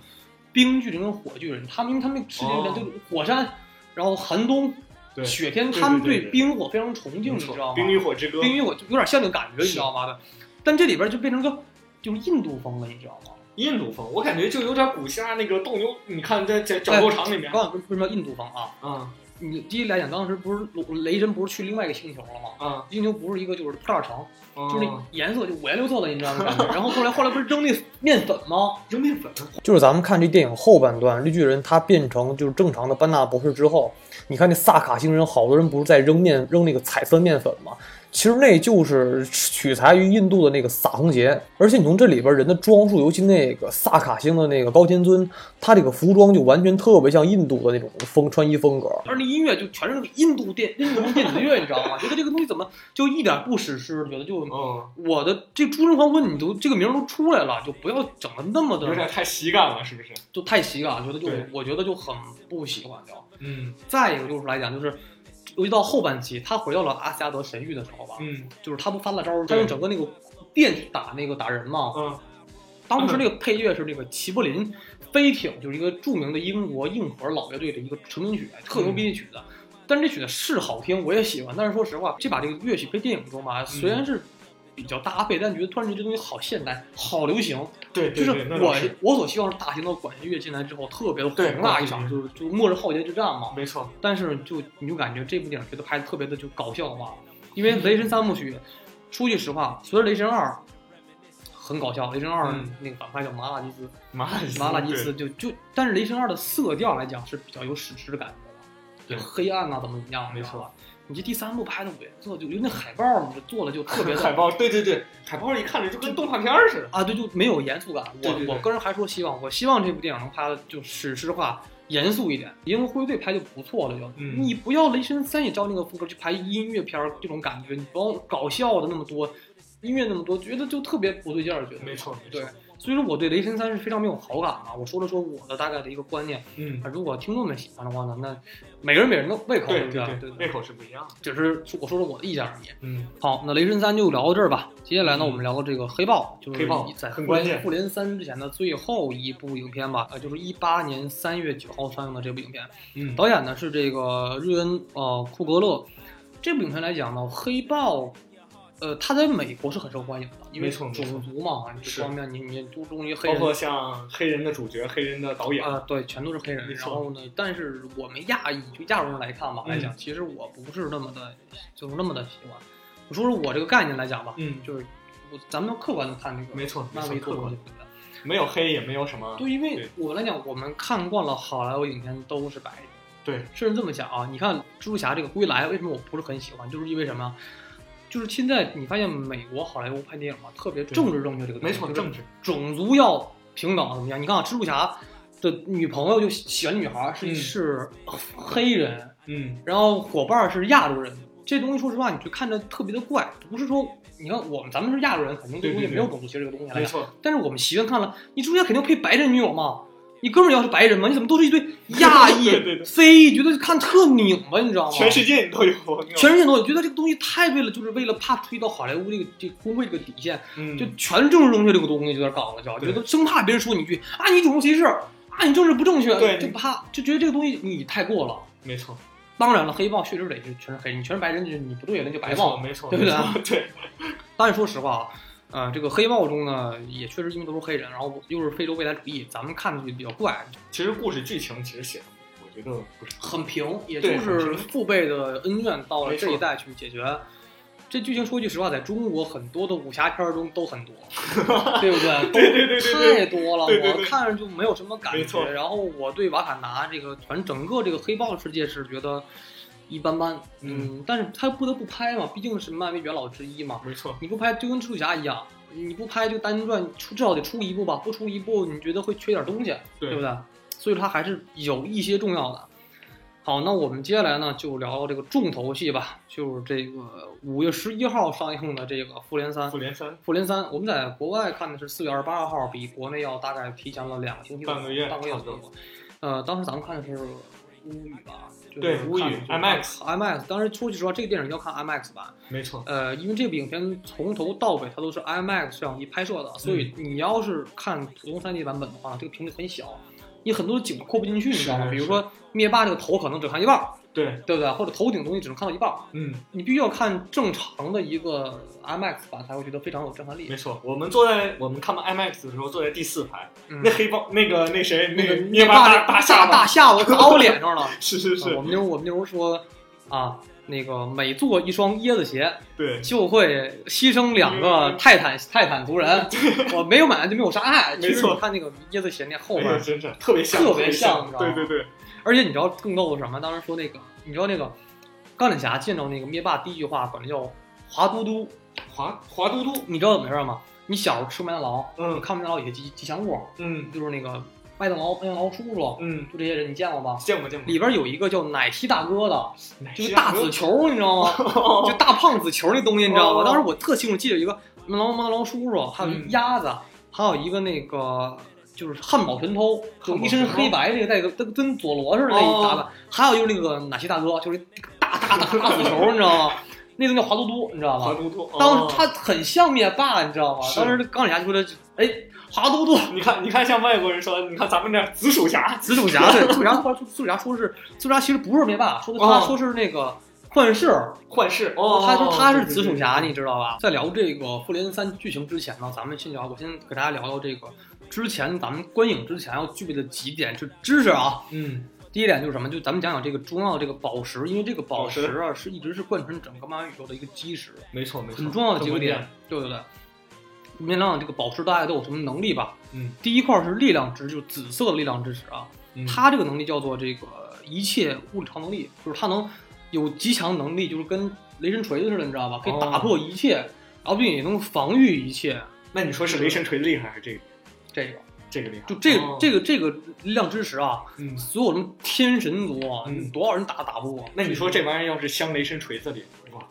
冰巨人跟火巨人，他们因为他们那个世界里面哦就火山，然后寒冬、对雪天，他们对冰火非常崇敬，你知道吗？冰与火之歌。冰与火就有点像那个感觉，你知道吗？的，但这里边就变成个就是印度风了，你知道吗？印度风，我感觉就有点古希腊那个斗牛，你看在在角斗场里面我，告诉你为什么叫印度风啊？嗯你第一来讲，当时不是雷神不是去另外一个星球了吗？啊，星球不是一个就是破烂城，就是颜色就五颜六色的，你知道吗？感觉。然后后来后来不是扔那面粉吗？扔面粉，就是咱们看这电影后半段，绿巨人他变成就是正常的班纳博士之后，你看那萨卡星人，好多人不是在扔面扔那个彩色面粉吗？其实那就是取材于印度的那个撒红节，而且你从这里边人的装束，尤其那个萨卡星的那个高天尊，他这个服装就完全特别像印度的那种风穿衣风格。而那音乐就全是那个印度电 印度电子乐，你知道吗？觉得这个东西怎么就一点不史诗？觉得就嗯，我的这《诸神黄昏》，你都这个名都出来了，就不要整的那么的有点太喜感了，是不是？就太喜感，觉得就我觉得就很不喜欢掉。嗯再一个就是来讲，就是尤其到后半期，他回到了阿斯加德神域的时候吧，嗯就是他不发了招，他对用整个那个电去打那个打人嘛。嗯当时那个配乐是那个齐柏林飞艇，就是一个著名的英国硬核老乐队的一个成名曲，特牛逼的曲子。但是这曲子是好听，我也喜欢。但是说实话，这把这个乐曲配电影中吧，虽然是比较搭配，但觉得突然觉得这东西好现代，好流行。对就是我是我所希望是大型的管弦乐进来之后，特别的宏大一场，就是就末日浩劫之战嘛。没错，但是就你就感觉这部电影觉得拍的特别的就搞笑化，因为《雷神三部曲》，说句实话，随着《雷神二》很搞笑，《雷神二》嗯那个反派叫麻辣鸡斯，马拉麻辣鸡斯就就，但是《雷神二》的色调来讲是比较有史诗感觉的，对黑暗啊怎么怎么样，没错吧？你这第三部拍的五颜色，就因为那海报你这做的就特别的海报，对对对，海报一看着就跟动画片似的。啊，对，就没有严肃感。对对对我我个人还说希望，我希望这部电影能拍的就史诗化、严肃一点。银河护卫队拍就不错了，就、嗯你不要雷神三也照那个风格去拍音乐片儿这种感觉，你不要搞笑的那么多，音乐那么多，觉得就特别不对劲儿，觉得没错没对错。所以说我对雷神三是非常没有好感的。我说了说我的大概的一个观念，嗯，啊如果听众们喜欢的话呢，那每个人每个人的胃口对对对胃口是不一样的。只是我说说我的意见而已。嗯，好，那雷神三就聊到这儿吧。接下来呢，嗯我们聊到这个黑豹，就是黑豹在很关键复联复联三之前的最后一部影片吧，呃，就是一八年三月九号上映的这部影片。嗯导演呢是这个瑞恩呃库格勒。这部影片来讲呢，黑豹，呃，他在美国是很受欢迎的，因为种族嘛，这方面你你都忠于黑人包括像黑人的主角、黑人的导演，啊、对，全都是黑人。然后呢，但是我们亚裔就亚洲人来看吧，嗯来讲，其实我不是那么的，就是那么的喜欢。我说说我这个概念来讲吧，嗯，就是我咱们客观的看那个没错，没错漫威客观？没有黑也没有什么，对，因为我来讲，我们看惯了好莱坞影片都是白人，对，甚至这么讲啊，你看蜘蛛侠这个归来，为什么我不是很喜欢？就是因为什么？就是现在你发现美国好莱坞拍电影嘛，特别政治正确这个东西，没错，就是政治，种族要平等怎么样？你看啊，蜘蛛侠的女朋友就喜欢女孩是、嗯。是黑人，嗯，然后伙伴是亚洲人，这东西说实话，你就看着特别的怪，不是说你看我们咱们是亚洲人，肯定这东西对对对没有种族歧视这个东西来，没错，但是我们习惯看了，你蜘蛛侠肯定配白人女友嘛。你哥们儿要是白人吗，你怎么都是一堆 亚裔、对对对。非裔，觉得看特拧巴，你知道吗？全世界你都有，全世界都有，觉得这个东西太为了，就是为了怕推到好莱坞这个这个工会这个底线，嗯，就全政治正确这个东西有点搞了，就对。觉得生怕别人说你一句啊你种族歧视啊你政治不正确，对就怕就觉得这个东西你太过了。没错，当然了，黑豹确实得是全是黑人，你全是白人，就是你不对，那就白，豹。没错，对不对对，但是说实话啊，呃，这个黑豹中呢，也确实因为都是黑人，然后又是非洲未来主义，咱们看上去比较怪，其实故事剧情其实写的，我觉得不是，很平，也就是父辈的恩怨到了这一代去解决。这剧情说句实话，在中国很多的武侠片中都很多，对不对？对对对对对太多了，对对对我看着就没有什么感觉。然后我对瓦坎达这个全整个这个黑豹世界是觉得一般般，嗯，但是他不得不拍嘛，毕竟是漫威元老之一嘛。没错，你不拍就跟蜘蛛侠一样，你不拍这个单传出至少得出一部吧，不出一部你觉得会缺点东西，对不对？所以说它还是有一些重要的。好，那我们接下来呢就聊聊这个重头戏吧，就是这个五月十一号上映的这个《复联三》。复联三，复联三，我们在国外看的是四月二十八号，比国内要大概提前了两个星期，半个月半个月左右。呃，当时咱们看的是乌语吧？就是对看乌语 IMAX IMAX。当时说句实话，这个电影要看 IMAX 版，没错，呃，因为这部影片从头到尾它都是 IMAX 摄像机拍摄的，所以嗯你要是看普通 3D 版本的话，这个屏幕很小，你很多景扩不进去，你知道吗？比如说灭霸这个头可能只看一半儿，对，对不对？或者头顶东西只能看到一半儿，嗯，你必须要看正常的一个 IMAX 版才会觉得非常有震撼力。没。错。我们坐在我们看到 IMAX 的时候，坐在第四排，嗯。那黑豹那个那谁那个个灭霸灭大大下巴，大下巴砸我脸上了。是是是。啊我，们那我们那时候说啊，那个每做一双椰子鞋，对，就会牺牲两个泰坦泰坦族人。我没有买就没有杀害。其实没错你看那个椰子鞋那后面，真是特别像，特别像像。你知道吗？对对对，而且你知道更逗的是什么？当时说那个，你知道那个钢铁侠见到那个灭霸第一句话管他叫华嘟嘟，华华嘟嘟，你知道怎么回事吗？你小时候吃麦当劳，你嗯看麦当劳有些吉吉祥物，嗯就是那个麦当劳麦当劳叔叔，嗯，就这些人你见过吗？见过见过，里边有一个叫奶昔大哥的，就是大紫球，你知道吗？就大胖紫球那东西，你知道吗？哦当时我特清楚记得有一个麦当劳麦当劳叔叔，还有鸭子，还有一个那个就是汉堡神偷，就一身黑白那个带个跟跟佐罗似的那一打扮，还有就是那个奶昔大哥，就是那个大大大大紫球，你知道吗？那个叫华嘟嘟，你知道吗？华嘟嘟，哦当时他很像灭霸，你知道吗？当时钢铁侠就说的，哎，华嘟嘟。你看，你看，像外国人说，你看咱们这紫薯侠，紫薯侠对，紫薯侠后来紫薯侠说是紫薯侠其实不是灭霸，说的他哦说是那个幻视，幻视，哦，他说他是紫薯侠，，你知道吧？在聊这个复联三剧情之前呢，咱们先聊，我先给大家聊聊这个之前咱们观影之前要具备的几点是知识啊。嗯第一点就是什么？就咱们讲讲这个中药这个宝石，因为这个宝石宝啊是一直是贯穿整个漫威宇宙的一个基石，没错没错，很重要的几个点。对对对。我们先讲讲这个宝石大家都有什么能力吧。嗯第一块是力量值，就是紫色的力量之石啊。嗯它这个能力叫做这个一切物理超能力，就是它能有极强能力，就是跟雷神锤子似的，你知道吧？可以哦打破一切，然后并且也能防御一切。那你说是雷神锤厉害还是这个这个这个厉害？就这个、哦这个这个力量之石啊，嗯，所有什么天神族啊，嗯多少人打打不过。那你说这玩意儿要是镶雷神锤子里，哇，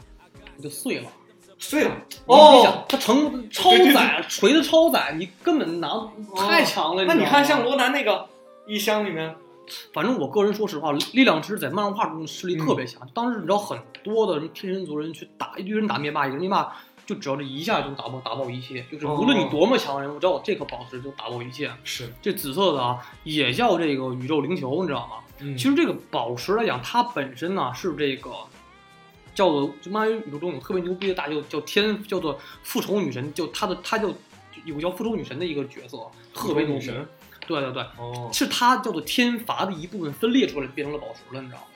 就碎了。碎了。你想，它成超载锤子超载，你根本拿不太强了。那你看像罗南那个一箱里面，反正我个人说实话，力量之在漫画中的实力特别嗯强。当时你知道很多的什么天神族人去打一堆人打灭霸，一个灭霸就只要这一下就打爆打爆一切，就是无论你多么强的人，我只要有这颗宝石就打爆一切。是，这紫色的啊，也叫这个宇宙灵球，你知道吗？嗯其实这个宝石来讲，它本身呢是这个叫做就漫威宇宙中有特别牛逼的大叫叫天叫做复仇女神，就她的她叫有个叫复仇女神的一个角色，特别牛神，对对对，哦是它叫做天罚的一部分分裂出来变成了宝石了，你知道吗？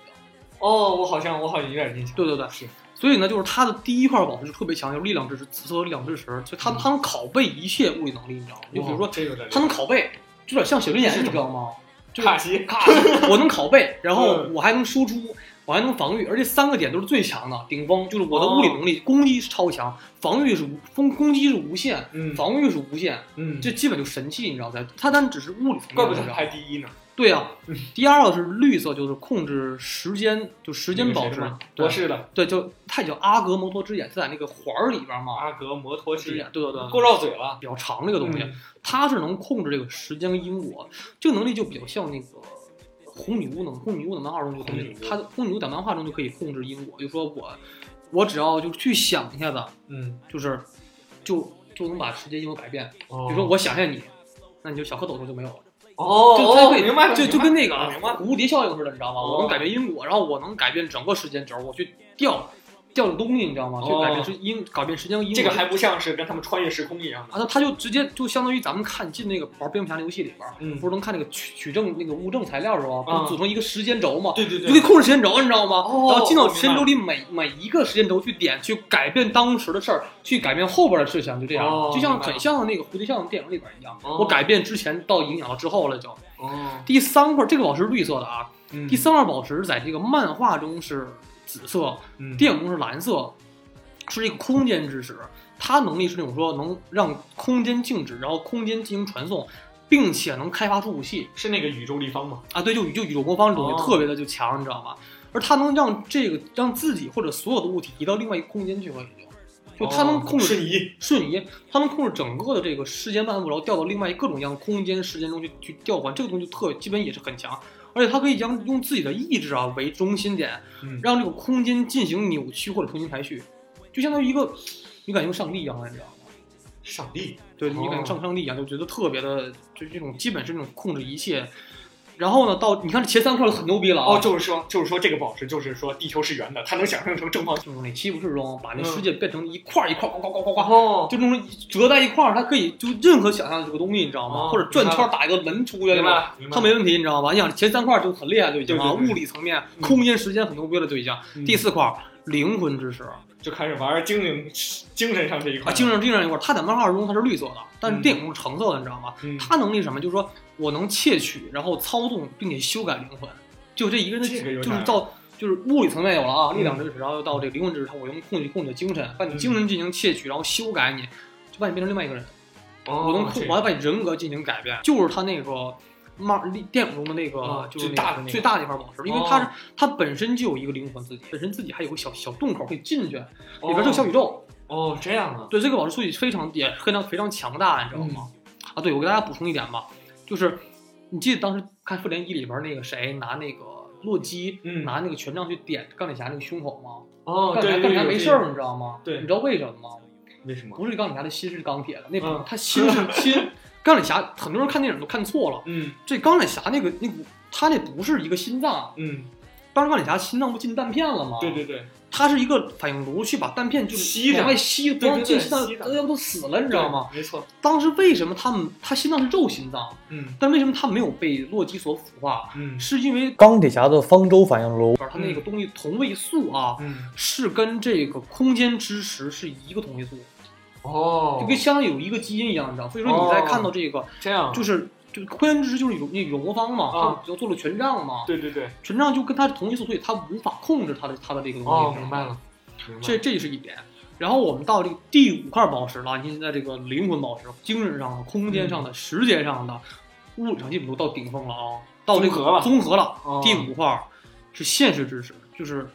哦，我好像我好像有点印象，对对对是，所以呢，就是他的第一块宝石就特别强，就是力量之石，紫色的力量之石，就它它能拷贝一切物理能力，你知道吗？就比如说哇这有点厉害它能拷贝，就有点像写轮眼，你知道吗？就是卡西，我能拷贝，然后嗯。我还能输出，我还能防御，而且三个点都是最强的顶峰，就是我的物理能力，攻击是超强，防御是无攻攻击是无限，嗯。防御是无限，嗯，这基本就神器，你知道在他单只是物理层面的，怪不得排第一呢。对啊嗯，第二个是绿色，就是控制时间，就时间宝石那个谁的嘛，对博士的。对，就它也叫阿格摩托之眼，是在那个环儿里边嘛，阿格摩托之眼，，对对对，够绕嘴了。比较长这个东西，嗯。它是能控制这个时间跟因果，这个能力就比较像那个红女巫能，红女巫的漫画中就可以它的红女巫在漫画中就可以控制因果，就说我我只要就去想一下子，嗯，就是就就能把时间因果改变，比比如说我想象你，那你就小蝌蚪就没有了。哦，就它会哦明白，就就跟那个明白了。明白了蝴蝶效应似的，你知道吗？哦我能改变因果，然后我能改变整个时间轴，我去调调的东西，你知道吗？去哦改变时因改变时间。这个还不像是跟他们穿越时空一样的。啊，那他就直接就相当于咱们看进那个玩蝙蝠侠那游戏里边儿，嗯不是能看那个取取证那个物证材料的时候，不啊是组成一个时间轴吗？对对就可以控制时间轴，你知道吗？哦然后进到时间轴里每每一个时间轴去点，去改变当时的事儿，去改变后边的事情，就这样，哦就像很像那个蝴蝶效应电影里边一样，哦我改变之前到影响到之后了就。哦，第三块这个宝石是绿色的啊，嗯第三块宝石在这个漫画中是紫色，嗯电影中是蓝色，是一个空间之石。它能力是那种说能让空间静止，然后空间进行传送，并且能开发出武器是那个宇宙立方吗？啊。对，就宇就宇宙魔方这种东西哦特别的就强，你知道吗？而它能让这个让自己或者所有的物体移到另外一个空间去了，已经。就它能控制哦瞬移，瞬移，它能控制整个的这个时间万物，然后调到另外各种各样的空间、时间中去去调换，这个东西特基本也是很强，而且它可以将用自己的意志啊为中心点，嗯让这个空间进行扭曲或者重新排序，就相当于一个你感觉上帝一样的，你知道吗？上帝，对，你感觉哦上上帝一样，就觉得特别的，就是这种基本是那种控制一切。然后呢，到你看这前三块就很牛逼了啊！哦，就是说，就是说这个宝石，就是说地球是圆的，它能想象成正方形。就是那七武士中把那世界变成一块儿一块儿，呱呱呱呱呱，哦，就那种折在一块儿，它可以就任何想象的这个东西，你知道吗？哦或者转圈儿打一个门出去，了。它没问题，你知道吧？你想前三块就很厉害，就已经物理层面、嗯空间、时间很牛逼了，就已经。嗯第四块灵魂之石就开始玩精灵精神上这一块啊，精神精神一块，他在漫画中他是绿色的，但是嗯电影中是橙色的，你知道吗？嗯它能力是什么？就是说我能窃取，然后操纵并且修改灵魂，就这一个人的，就是到就是物理层面有了啊，力量知识，然后又到这个灵魂支持，它我用控制控制精神，把你精神进行窃取，然后修改你，就把你变成另外一个人。哦我能控，我要把你人格进行改变，就是他那个漫电影中的那个，啊就是最大的那个最大的那块宝石，因为哦它是它本身就有一个灵魂，自己本身自己还有个小小洞口可以进去，里边哦是个小宇宙。哦，这样啊，对，这个宝石数据非常也非常非常强大，你知道吗？啊，对，我给大家补充一点吧，就是你记得当时看《复联一》里边那个谁拿那个洛基嗯，拿那个权杖去点钢铁侠那个胸口吗？哦，钢铁侠对钢铁侠没事儿，你知道吗？对你知道为什么吗？为什么？不是钢铁侠的心是钢铁的，那不嗯他心是心。钢铁侠很多人看电影都看错了，嗯这钢铁侠那个那股他那不是一个心脏，嗯，当时钢铁侠心脏不进弹片了吗？对对对，它是一个反应炉去把弹片就吸往外吸，不让进心脏吸，着要不都死了，你知道吗？没错，当时为什么他们他心脏是肉心脏，嗯但为什么他没有被洛基所腐化？嗯是因为钢铁侠的方舟反应炉，它那个东西同位素啊，嗯，是跟这个空间之石是一个同位素，哦。就，跟相当于有一个基因一样，你知道？所以说你在哦看到这个，这样，就是就空间知识就是有那有魔方嘛，啊。他就做了权杖嘛，对对对，权杖就跟它是同一素，所以它无法控制它的它的这个东西。哦，明白了，这这是一点。然后我们到这个第五块宝石了，现在这个灵魂宝石，精神上的、空间上的、时间上的、物理上基本都到顶峰了啊，到这个综合了。第五块是现实知识，就是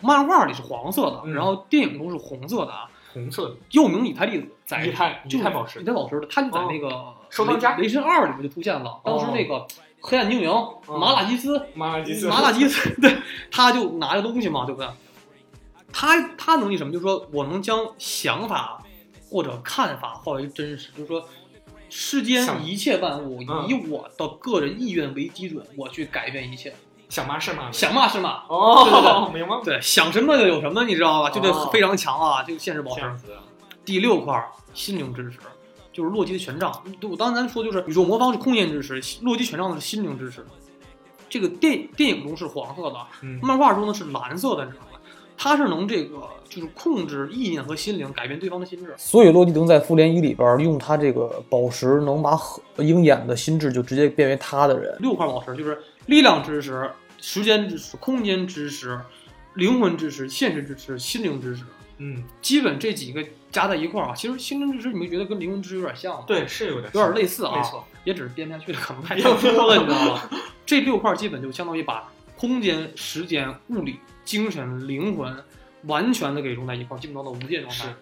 漫画里是黄色的，嗯。然后电影中是红色的啊，红色的又名以太粒子，在以太就是以太宝石以，太宝石的，它就在那个收藏家雷雷神二里面就出现了。当时那个黑暗精灵马拉基斯，马拉基斯，马拉基斯，对，他就拿着东西嘛，对不对？他他能力什么？就是说我能将想法或者看法化为真实，就是说世间一切万物嗯以我的个人意愿为基准，我去改变一切，想骂是骂，想嘛是嘛，哦，明白了，对，想什么就有什么，你知道吧？就这哦非常强啊，这个现实宝石。第六块心灵支持，就是洛基的权杖。我刚才说就是宇宙魔方是空间支持，洛基权杖是心灵支持。这个电电影中是黄色的，嗯漫画中呢是蓝色的，你知道吗？它是能这个就是控制意念和心灵，改变对方的心智。所以洛基能在复联一里边用他这个宝石，能把和鹰眼的心智就直接变为他的人。六块宝石就是力量知识、时间知识、空间知识、灵魂知识、现实知识、心灵知识，嗯，基本这几个加在一块儿啊，其实心灵知识你们觉得跟灵魂知识有点像吗？对，是有点有点类似啊，没错，也只是编不下去了，可能太太多了，你知道吗？这六块基本就相当于把空间、时间、物理、精神、灵魂完全的给融在一块儿，基本到了无界状态是。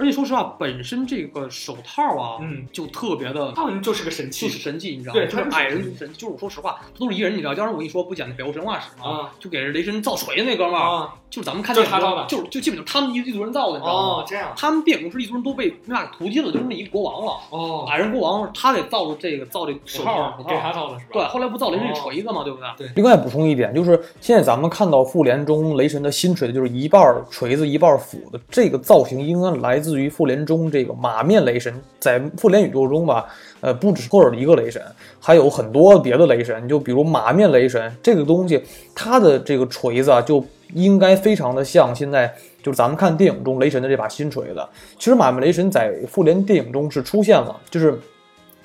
而且说实话，本身这个手套啊，嗯，就特别的，他好像就是个神器就是神器，你知道吗？对就是矮人神器，就是我说实话，他都是一人，你知道？要是我跟你说不讲那北欧神话史吗？啊就给雷神造锤的那哥们儿，啊，就是咱们看就他造的就是就基本就是他们一一族人造的，你知道吗？哦，这样，他们电影中是一族人都被那屠尽了，就是那一个国王了。哦，矮人国王他给造的这个造这手套套给他造的是吧？对，后来不造雷神锤子嘛，对不对？对另外补充一点，就是现在咱们看到复联中雷神的新锤子，就是一半锤子一半斧的这个造型，应该来自至于复联中这个马面雷神。在复联宇宙中吧，呃，不只是赫尔一个雷神，还有很多别的雷神。就比如马面雷神这个东西，它的这个锤子啊，就应该非常的像现在就是咱们看电影中雷神的这把新锤子。其实马面雷神在复联电影中是出现了，就是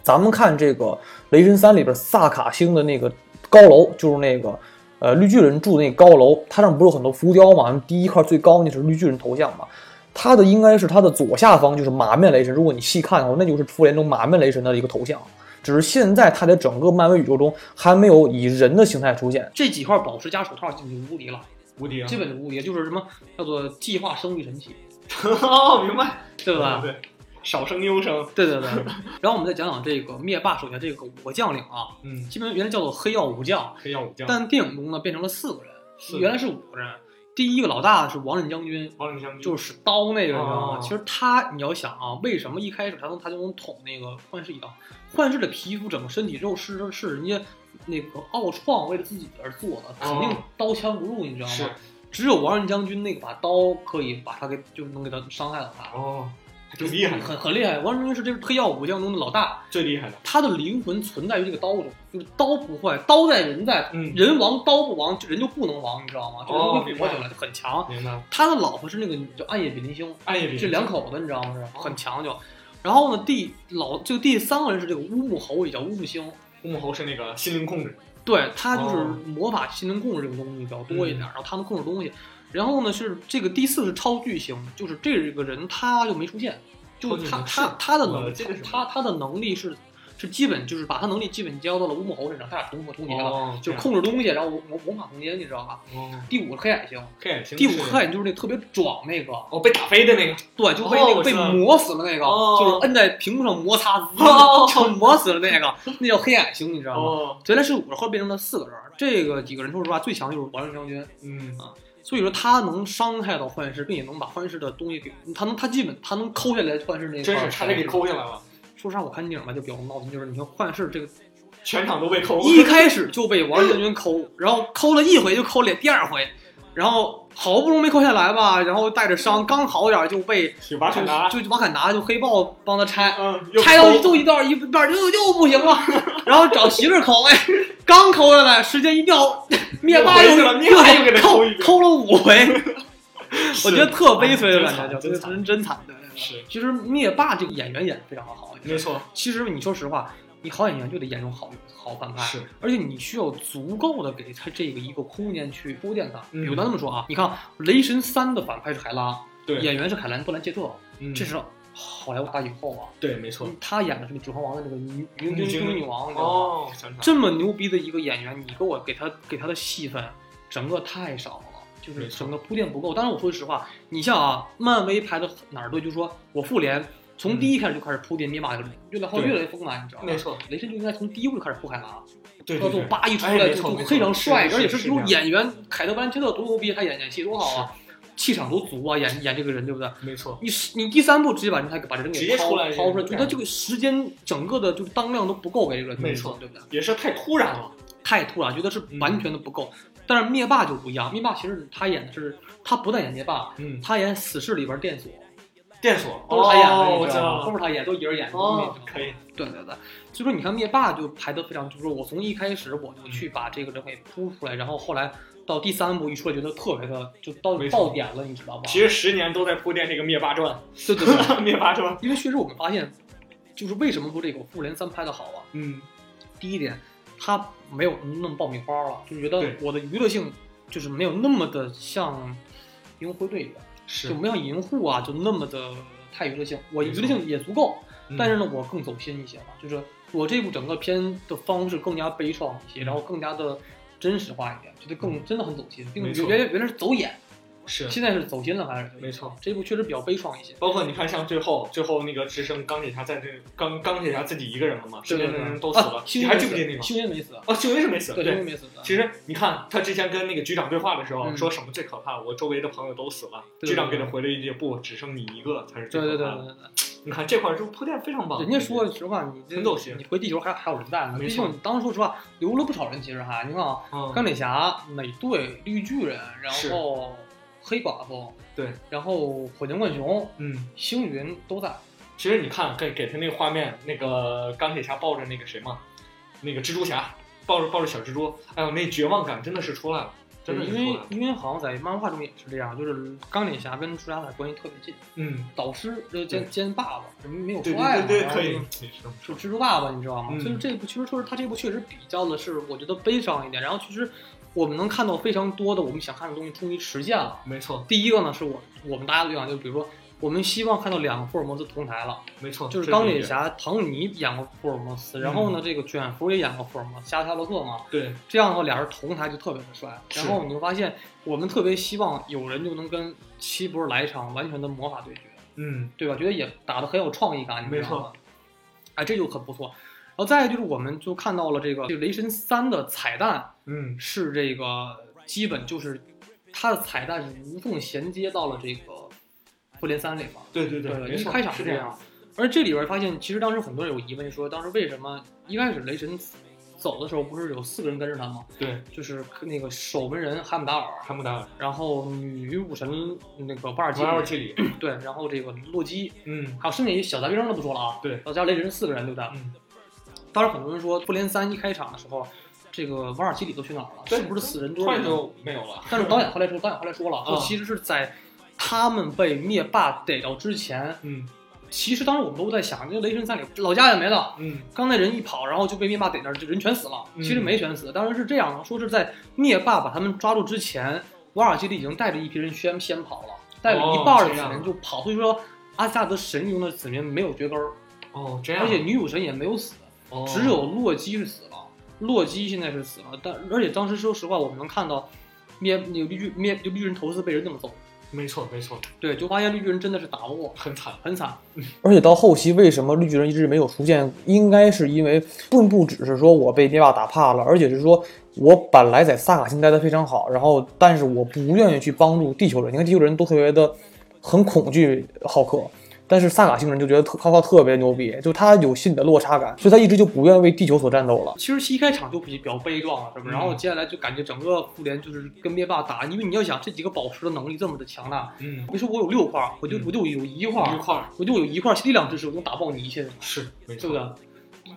咱们看这个《雷神三》里边萨卡星的那个高楼，就是那个呃绿巨人住的那高楼，它上不是有很多浮雕嘛？第一块最高那是绿巨人头像嘛？它的应该是他的左下方就是马面雷神，如果你细看的话，那就是复联中马面雷神的一个头像。只是现在他在整个漫威宇宙中还没有以人的形态出现。这几块宝石加手套就无敌了，无敌啊！基本就无敌，就是什么叫做计划生育神器，哦，明白，对吧？对，少生优生，对对对。然后我们再讲讲这个灭霸手下这个五个将领啊，嗯，基本原来叫做黑曜五将，黑曜武将，但电影中呢变成了四个人，原来是五个人。第一个老大是王任将军，王振将军就是使刀那个，你知道吗？哦其实他，你要想啊，为什么一开始他能他就能捅那个幻视一刀？幻视的皮肤整个身体肉是是人家那个奥创为了自己而做的，肯定刀枪不入，你知道吗？只有王任将军那把刀可以把他给，就是能给他伤害到他，挺厉害的，很很厉害。王任将军是这个黑曜武将中的老大，最厉害的，他的灵魂存在于这个刀中，就是刀不坏，刀在人在，嗯人亡刀不亡，人就不能亡，你知道吗？就人哦会活起来，就很强。明白，他的老婆是那个叫暗夜比邻星，暗夜比这两口子你知道吗？是很强就。然后呢，第老这个第三个人是这个乌木猴，也叫乌木星。乌木猴是那个心灵控制，对他就是哦魔法心灵控制这个东西比较多一点，然后他能控制东西。然后呢是这个第四是超巨星，就是这个人他就没出现，就他他是他的能我这个他他的能力是是基本就是把他能力基本交到了乌木猴身上，他俩同同级了，哦，就是控制东西，然后魔魔法空间，你知道吧？哦，第五个黑矮星，黑矮星第五个黑矮星就是那特别壮那个，哦被打飞的那个，对，就被那个被磨死了那个，哦就是摁在屏幕上摩擦，就磨死了那个，那叫黑矮星，你知道吗？哦，原来是五个，后来变成了四个人。这个几个人说实话，最强就是王仁将军，嗯，所以说他能伤害到幻视，并且能把幻视的东西给他能，他基本他能抠下来幻视那真是差点给。抠下来了，说实话，我看电影吧就比较闹心，就是你说幻视这个全场都被抠。一开始就被王仁将军抠，然后抠了一回就抠脸，第二回，然后好不容易没抠下来吧，然后带着伤刚好点就被去瓦坎达，就就瓦坎达就黑豹帮他拆，拆到抠就一段一半又又不行了，然后找媳妇儿抠，哎，刚抠下来，时间一掉，灭霸又又给他抠抠了五回，是 我觉得特悲催的感觉，就真真真惨的。是。其实灭霸这个演员演的非常的好，没错，其实你说实话，你好演员就得演这种好好反派，是，而且你需要足够的给他这个一个空间去铺垫他。嗯比如咱这么说啊，你看《雷神三》的反派是海拉，对，演员是凯兰布兰切特，嗯这是好莱坞大影后啊。对，没错。他演的是《指环王》的那个女女女女王，你知道吗？哦，这么牛逼的一个演员，你给我给他给他的戏份，整个太少了，就是整个铺垫不够。当然我说实话，你像啊，漫威拍的哪儿对，就是说我复联从第一开始就开始铺垫灭霸这个人，越来后对。越来越丰满，你知道吗？没错，雷神就应该从第一部就开始铺海拉，对对对，到最后叭一出哎来就非常帅，而且是这种是是这样。演员，凯特·布兰切特多牛逼，他演演戏多好啊，气场多足啊，演演这个人对不对？没错，你是你第三部直接把人他把人给抛直接出来抛出来，就就他这个时间整个的就当量都不够给这个人，没错。对不对？也是太突然了。太突然，觉得是完全的不够。但是灭霸就不一样，灭霸其实他演的是他不但演灭霸，嗯，他演死侍里边电索电锁都是他演的，哦你知道吗？我知道都是他演，都一人演的，哦。可以，对对对，所以说你看灭霸就排的非常，就是说我从一开始我就去把这个人给铺出来，然后后来到第三部一出来，觉得特别的就到没错。到点了，你知道吧？其实十年都在铺垫这个灭霸传，对对对，灭霸传，因为确实我们发现，就是为什么说这个复联三拍的好啊？嗯，第一点，他没有那么爆米花了，就觉得我的娱乐性就是没有那么的像银灰队一样，是就没有银护啊，就那么的太娱乐性。我娱乐性也足够，嗯但是呢，我更走心一些了，就是我这部整个片的方式更加悲怆一些，然后更加的真实化一点，觉得更真的很走心，并没错原来原来是走眼，是，现在是走心了，还是没错。这部确实比较悲怆一些。包括你看，像最后最后那个只剩钢铁侠在这钢钢铁侠自己一个人了嘛，身边的人都死了你还记不记得那个？星云没死，啊，星云是没死，对，星云没死。其实你看，他之前跟那个局长对话的时候，嗯说什么最可怕？我周围的朋友都死了。对局长给他回了一句：“不，只剩你一个才是最可怕的。对对对对。你看这块儿就铺垫非常棒。人家说实话，你这很走心你回地球还还有人在呢。没错毕竟你当时说实话留了不少人，其实还你看啊，嗯，钢铁侠、美队、绿巨人，然是后黑寡妇，对，然后火箭浣熊、嗯，星云都在。其实你看给给他那个画面，那个钢铁侠抱着那个谁嘛，那个蜘蛛侠抱着抱着小蜘蛛，哎呦，那绝望感真的是出来了，真的因。为因为好像在漫画中也是这样，就是钢铁侠跟蜘蛛侠的关系特别近，嗯，导师呃兼兼爸爸，没有对说爱嘛，对对对，可以，是蜘蛛爸爸，你知道吗？嗯所以这部其实说是他这部确实比较的是我觉得悲伤一点，然后其实我们能看到非常多的我们想看的东西终于实现了。没错，第一个呢，是我我们大家都想，就比如说，我们希望看到两个福尔摩斯同台了，没错，就是。钢铁侠唐尼演过福尔摩斯，然后呢，这个卷福也演过福尔摩斯，加特洛克嘛，对，这样的话俩人同台就特别的帅。然后你会发现，我们特别希望有人就能跟七博士来一场完全的魔法对决，嗯，对吧？觉得也打得很有创意感，你知道没错吗？哎，这就很不错。然后再就是，我们就看到了这个这个雷神三的彩蛋，嗯，是这个基本就是它的彩蛋是无缝衔接到了这个复联三里边。对对对没错，因为开场是这样。而这里边发现，其实当时很多人有疑问，说当时为什么一开始雷神走的时候不是有四个人跟着他吗？对，就是那个守门人哈姆达尔，汉姆达尔，然后女武神那个巴尔基瓦尔基里，对，然后这个洛基，嗯，还有剩下一小杂兵都不说了啊。对然后加雷神四个人，对不对？嗯，当时很多人说复联三一开场的时候，这个瓦尔基里都去哪儿了？是不是死人多突然？就没有了。但是导演后来说，导演后来说了，说啊其实是在他们被灭霸逮到之前，嗯，其实当时我们都在想，那雷神三里老家也没了，嗯刚才人一跑，然后就被灭霸逮那儿，就人全死了。嗯其实没全死，当然是这样的，说是在灭霸把他们抓住之前，瓦尔基里已经带着一批人先先跑了，带了一半的子这样民就跑，所以说阿斯加德神中的子民没有绝根儿，哦，这样，而且女武神也没有死，哦只有洛基是死了。洛基现在是死了，但而且当时说实话，我们能看到灭那个绿巨灭绿巨人头次被人这么揍，没错没错，对，就发现绿巨人真的是打不过，很惨。很惨。而且到后期，为什么绿巨人一直没有出现？应该是因为并不只是说我被灭霸打怕了，而且是说我本来在萨卡星待的非常好，然后但是我不愿意去帮助地球人。你看地球人都特别的很恐惧浩克，但是萨卡星人就觉得特浩克特别牛逼，就他有心理的落差感，所以他一直就不愿意为地球所战斗了。其实一开场就比比较悲壮了，是不是？嗯然后接下来就感觉整个复联就是跟灭霸打，因为你要想这几个宝石的能力这么的强大，嗯，你说我有六块，我就嗯我就有一块，一块我就有一块力量支持，我能打爆你一切，是对不对？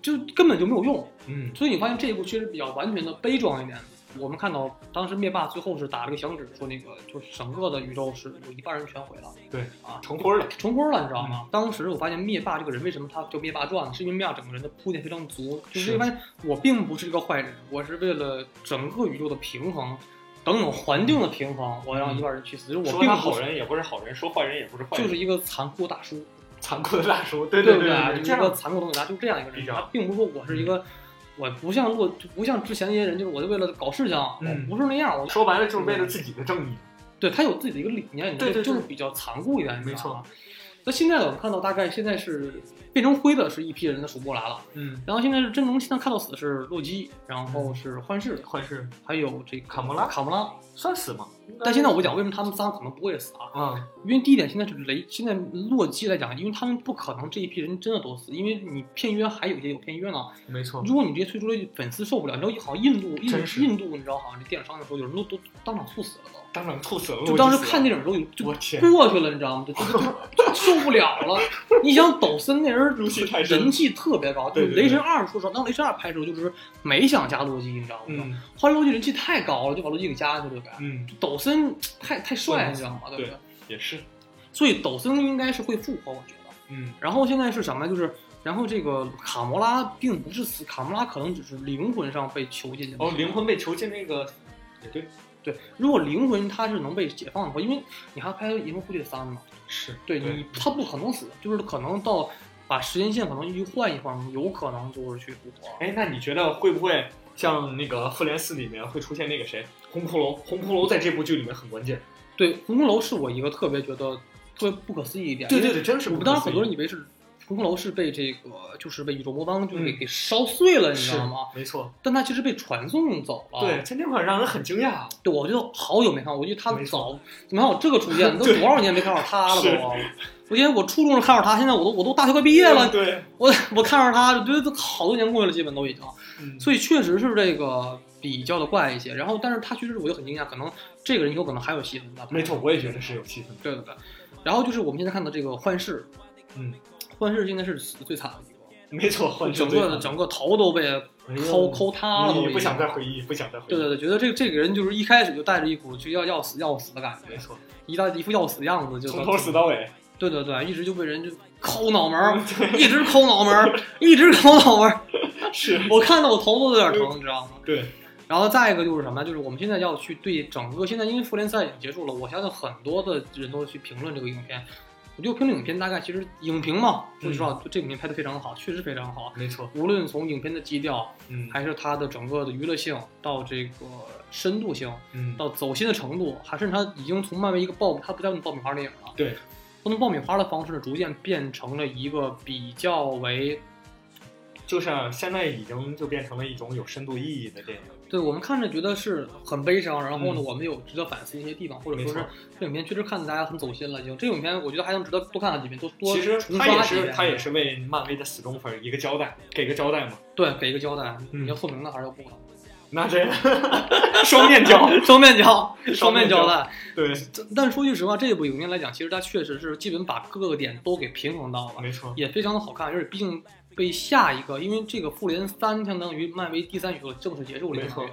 就根本就没有用。嗯所以你发现这一部确实比较完全的悲壮一点。我们看到当时灭霸最后是打了个响指，说那个就是整个的宇宙是有一半人全毁了，对啊，成灰了。成灰了，你知道吗？当时我发现灭霸这个人为什么他叫灭霸传呢？是因为灭霸整个人的铺垫非常足，就是因为我并不是一个坏人，我是为了整个宇宙的平衡，等等环境的平衡，我让一半人去死，就是我说并不是他好人也不是好人，说坏人也不是坏人，就是一个残酷的大叔，残酷的大叔。对对不对就是一个这样残酷的东西，他就是这样一个人，他并不是说我是一个。我不像洛，就不像之前那些人，就是我就为了搞事情，嗯我不是那样，我说白了就是为了自己的正义。对他有自己的一个理念，对对对就是比较残酷一点，你知没错道吗？那现在我们看到，大概现在是变成灰的是一批人的数不过来了，嗯，然后现在是真龙现在看到死的是洛基，然后是幻视，幻视还有这卡莫拉卡莫拉。算死吗？但现在我讲为什么他们仨可能不会死啊？啊，因为第一点，现在是雷，现在洛基来讲，因为他们不可能这一批人真的都死，因为你片约还有一些有片约呢。没错。如果你直接推出了，粉丝受不了。你知道，好像印度，印印度，你知道，好像这电影上的时候，有人都都当场猝死了都。当场吐死了。就当时看电影的时候有就过去了，你知道吗？就受不了了。你想抖森那人人气特别高，就是雷神二，说实话，当雷神二拍的时候，就是没想加洛基，你知道吗？嗯后来洛基人气太高了，就把洛基给加进去了呗。嗯，抖森太太帅了，你知道吗？对？也是。所以抖森应该是会复活，我觉得。嗯然后现在是什么呢？就是。然后这个卡魔拉并不是死，卡魔拉可能只是灵魂上被囚禁。哦，灵魂被囚禁那个也对，对，如果灵魂它是能被解放的话，因为你还拍《银河护卫三》嘛，是对你，他不可能死，就是可能到把时间线可能一换一换，有可能就是去复活。哎，那你觉得会不会像那个《复联四》里面会出现那个谁红骷髅？红骷髅在这部剧里面很关键。对，红骷髅是我一个特别觉得特别不可思议一点。对对对，真是。我们当时很多人以为是红骷髅是被这个就是被宇宙魔方就是给、嗯给烧碎了，你知道吗？没错，但他其实被传送走了。对，在那块儿让人很惊讶。对，我就好久没看过，我觉得他早怎么还有这个出现？都多少年没看到他了都。我记得我初中时看到他，现在我都我都大学快毕业了，对，我我看到他，觉得都好多年过去了，基本都已经。嗯所以确实是这个比较的怪一些。然后，但是他确实我就很惊讶，可能这个人有可能还有戏份的。没错，我也觉得是有戏份的。对对对。然后就是我们现在看到这个幻视，嗯，幻视现在是死的最惨的一个，没错，换整个的整个头都被抠抠塌了，不想再回忆，不想再回忆。对对对，觉得这个这个人就是一开始就带着一股就要要死要死的感觉，没错，一到一副要死的样子就从头死到尾。对对对，一直就被人就抠脑门儿，一直抠脑门儿，一直抠脑门儿。是，我看到我头都有点疼，你知道吗？对，然后再一个就是什么？就是我们现在要去对整个现在，因为复联三已经结束了，我相信很多的人都去评论这个影片。我就评论影片，大概其实影评嘛，说实话，这个影片拍的非常好，确实非常好。没错，无论从影片的基调，嗯。还是它的整个的娱乐性，到这个深度性，嗯，到走心的程度，还甚至它已经从漫威一个爆，它不叫爆米花电影了，对，从爆米花的方式逐渐变成了一个比较为就是现在已经就变成了一种有深度意义的电影。对我们看着觉得是很悲伤，然后呢，嗯我们有值得反思一些地方，或者说是这影片确实看得大家很走心了。已经这影片我觉得还能值得多看看几遍，多多其实他也。是他也是为漫威的死忠粉一个交代，给个交代嘛。对给一个交代，嗯你要透明的还是要不的？那这 双面胶，双面胶，双双面胶带。对，但是说句实话，这部影片来讲，其实它确实是基本把各个点都给平衡到了，没错，也非常的好看。而且毕竟被下一个，因为这个复联三相当于漫威第三宇宙正式结束了，没错，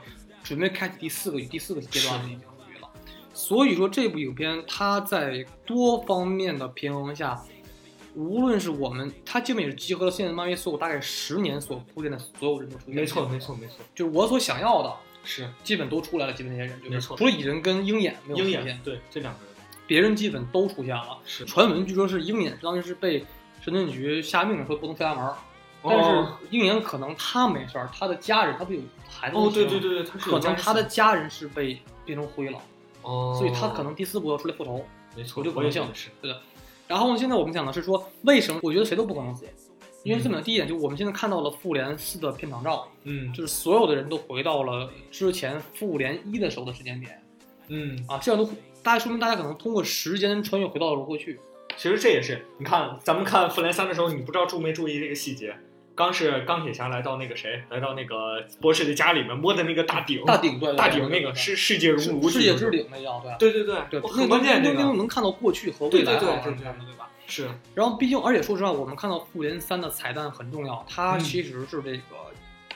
准备开启第四个第四个阶段了，已经属于了。所以说这部影片它在多方面的平衡下，无论是我们，它基本也是集合了现在漫威所有大概十年所铺垫的所有人都出现。没错，没，错，没错，就是我所想要的，是基本都出来了。基本那些人，就是没错除了蚁人跟鹰眼没有出现眼，，对这两个人别人基本都出现了。是，传闻据说是鹰眼当时是被神盾局下命令说不能出家门儿，但是哦鹰眼可能他没事儿，他的家人他不有孩子哦，对吗对对对，他是可能他的家人是被变成灰了，哦，所以他可能第四部要出来复仇。没错，有这个可能性是，对的。然后现在我们讲的是说，为什么我觉得谁都不可能死？因为这本的第一点就是我们现在看到了复联四的片场照，嗯就是所有的人都回到了之前复联一的时候的时间点嗯，啊，这样都大家说明大家可能通过时间穿越回到了过去。其实这也是，你看咱们看复联三的时候，你不知道注没注意这个细节。刚是钢铁侠来到那个谁，来到那个博士的家里面摸的那个大顶，大顶对对大鼎那个世世界如无世界之顶那样对。对对对对，那很关键那这个那能看到过去和未来的，对吧？是然后毕竟，而且说实话，我们看到复联三的彩蛋很重要，它嗯其实是这个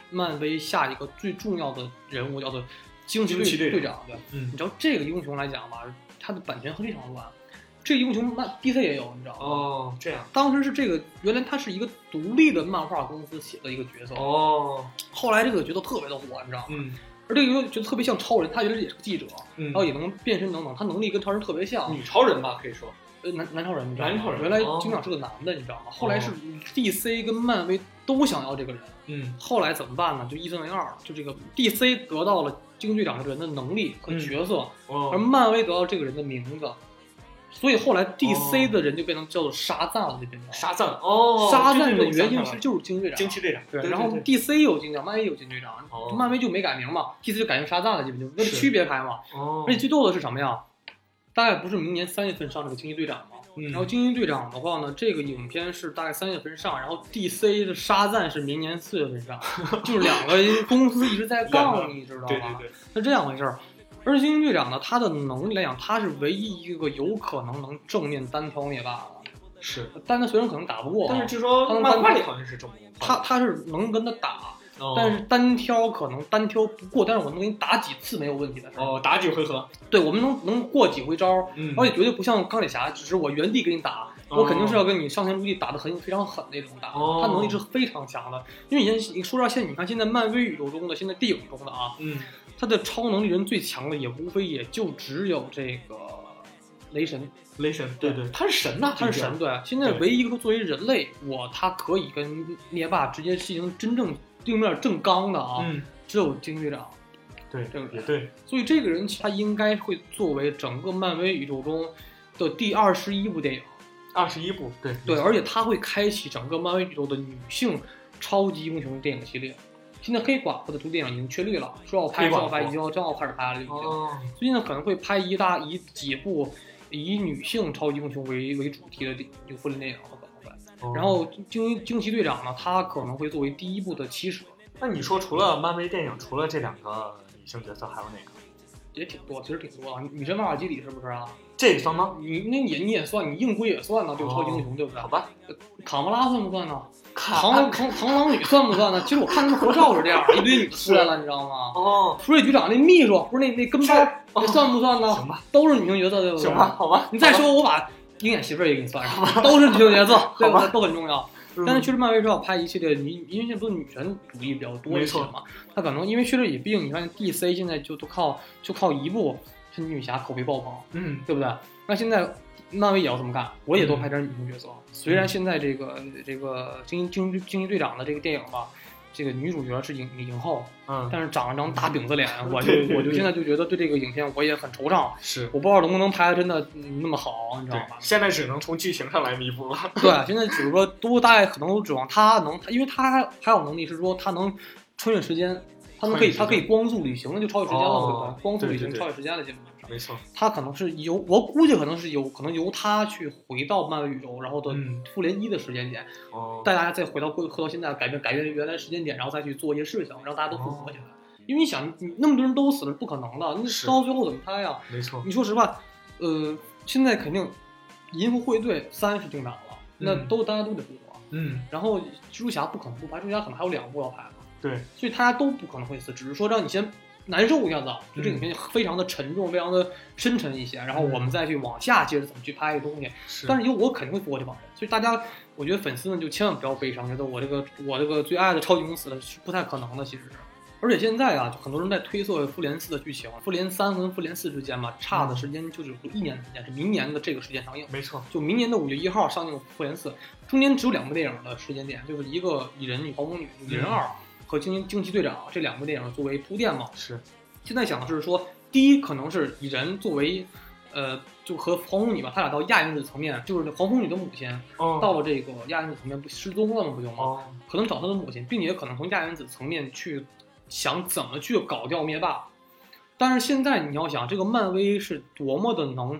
漫威下一个最重要的人物，叫做惊奇队队队长。对，嗯你知道这个英雄来讲吧，他的版权非常乱。这个英雄漫 DC 也有，你知道吗？哦这样当时是这个，原来他是一个独立的漫画公司写的一个角色，哦后来这个角色特别的火，你知道吗？嗯而这个角色特别像超人，他原来也是个记者，嗯然后也能变身等等，他能力跟超人特别像。女超人吧可以说呃，男男超人，你知道吗？男超人原来哦警长是个男的，你知道吗？后来是 DC 跟漫威都想要这个人，嗯后来怎么办呢？就一分为二，就这个 DC 得到了惊奇队长这个人的能力和角色，而哦漫威得到这个人的名字，所以后来 DC 的人就变成叫做沙赞了，就变成沙赞哦沙赞的原型其实就是惊奇队长。惊奇队长对，然后 DC 有惊奇漫威有惊奇队长，哦漫威就没改名嘛，DC 就改成沙赞了，基本就为了区别开嘛。哦而且最逗的是什么呀？大概不是明年三月份上这个惊奇队长吗？嗯然后惊奇队长的话呢，这个影片是大概三月份上，然后 DC 的沙赞是明年四月份上，就是两个公司一直在杠，你知道吗？对对对是这样回事儿。而且惊奇队长呢，他的能力来讲，他是唯一一个有可能能正面单挑灭霸的。是，但他虽然可能打不过啊，但是据说他能漫画里好像是正面他他是能跟他打，哦但是单挑可能单挑不过，但是我能给你打几次没有问题的。哦打几回合对，我们能能过几回招，嗯而且绝对不像钢铁侠，只是我原地给你打，哦我肯定是要跟你上天入地打的很非常狠那种打。哦他能力是非常强的，因为以前你说到，现在你看现在漫威宇宙中的，现在电影中的啊，嗯他的超能力人最强的也无非也就只有这个雷神，雷神对对他是神呐他是神。对。现在唯一一个作为人类，我他可以跟灭霸直接进行真正对面正刚的啊，嗯只有惊奇队长。对这个对所以这个人他应该会作为整个漫威宇宙中的第二十一部电影。二十一部对对，而且他会开启整个漫威宇宙的女性超级英雄电影系列。现在黑寡妇的这部电影已经确立了，说要拍，黑寡妇说要拍，已经要正要开始拍了，已经。哦最近呢可能会拍一大以几部以女性超级英雄为为主题的电有部电影和可能会。哦然后惊惊奇队长呢，他可能会作为第一部的起始，那你说除了漫威电影，除了这两个女性角色，还有哪个？也挺多，其实挺多啊。女神玛尔基里是不是啊？这个算吗？你那你你也算，你硬归也算呢，对吧？超级英雄对不对好？吧，卡莫拉算不算呢？看螳螳螳螂女算不算呢？其实我看他们合照是这样，一堆女的出来了，你知道吗？哦，福瑞局长那秘书不是那那跟班那算不算呢？行吧，都是女性角色，对不对？行吧，。好吧。你再说，我把鹰眼媳妇儿也给你算上，都是女性角色，对吧？都很重要。嗯，但是确实漫威是要拍一系列女，因为现在不是女权主义比较多一些嘛，他可能因为确实也毕竟你看 DC 现在就都靠就靠一部神奇女侠口碑爆棚，嗯对不对？那现在漫威也要这么干，我也多拍点女性角色。虽然现在这个这个惊惊惊奇队长的这个电影吧，这个女主角是影影后，嗯，但是长了张大饼子脸，我就我就现在就觉得对这个影片我也很惆怅，是我不知道能不能拍的真的嗯那么好，你知道吧，？现在只能从剧情上来弥补了。对，现在只是说都大概可能都指望他能，因为他还还有能力是说他能穿越时间，他能可以他可以光速旅行，那就超越时间了，哦对吧？光速旅行超越时间了，基本上。没错，他可能是由我估计可能是有可能由他去回到漫威宇宙，然后的嗯。复联一的时间点，哦，带大家再回到过回到现在，改变改变原来时间点，然后再去做一些事情，让大家都复活起来。因为你想，你那么多人都死了，不可能的，那是。到最后怎么拍呀？没错，你说实话，呃，现在肯定银河护卫队三是定档了，那嗯。都大家都得复活。嗯，然后蜘蛛侠不可能不拍，蜘蛛侠可能还有两部要拍嘛，对，所以大家都不可能会死，只是说让你先难受一下子，就这影片非常的沉重，非常的深沉一些，然后我们再去往下接着怎么去拍这个东西。是但是有我肯定会服过这帮人，所以大家，我觉得粉丝们就千万不要悲伤，觉得我这个我这个最爱的超级公司了是不太可能的，其实是。而且现在啊，就很多人在推测复联四的剧情，复联三跟复联四之间嘛，差的时间就只有一年的时间，是明年的这个时间上映。没错，就明年的五月一号上映复联四，中间只有两部电影的时间点，就是一个蚁人与黄蜂女、蚁人二和惊惊奇队长这两部电影作为铺垫嘛。是现在想的是说，第一可能是以人作为，呃，就和黄蜂女吧，他俩到亚原子层面，就是黄蜂女的母亲哦到了这个亚原子层面不失踪了吗？不就吗？哦可能找他的母亲，并且可能从亚原子层面去想怎么去搞掉灭霸。但是现在你要想，这个漫威是多么的能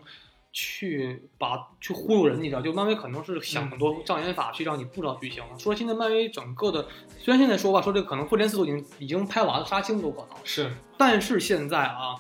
去把去忽悠人，你知道？就漫威可能是想很多障眼法去让你不知道剧情了。说现在漫威整个的，虽然现在说吧，说这可能复联四都已经已经拍完了，杀青都可能，是但是现在啊，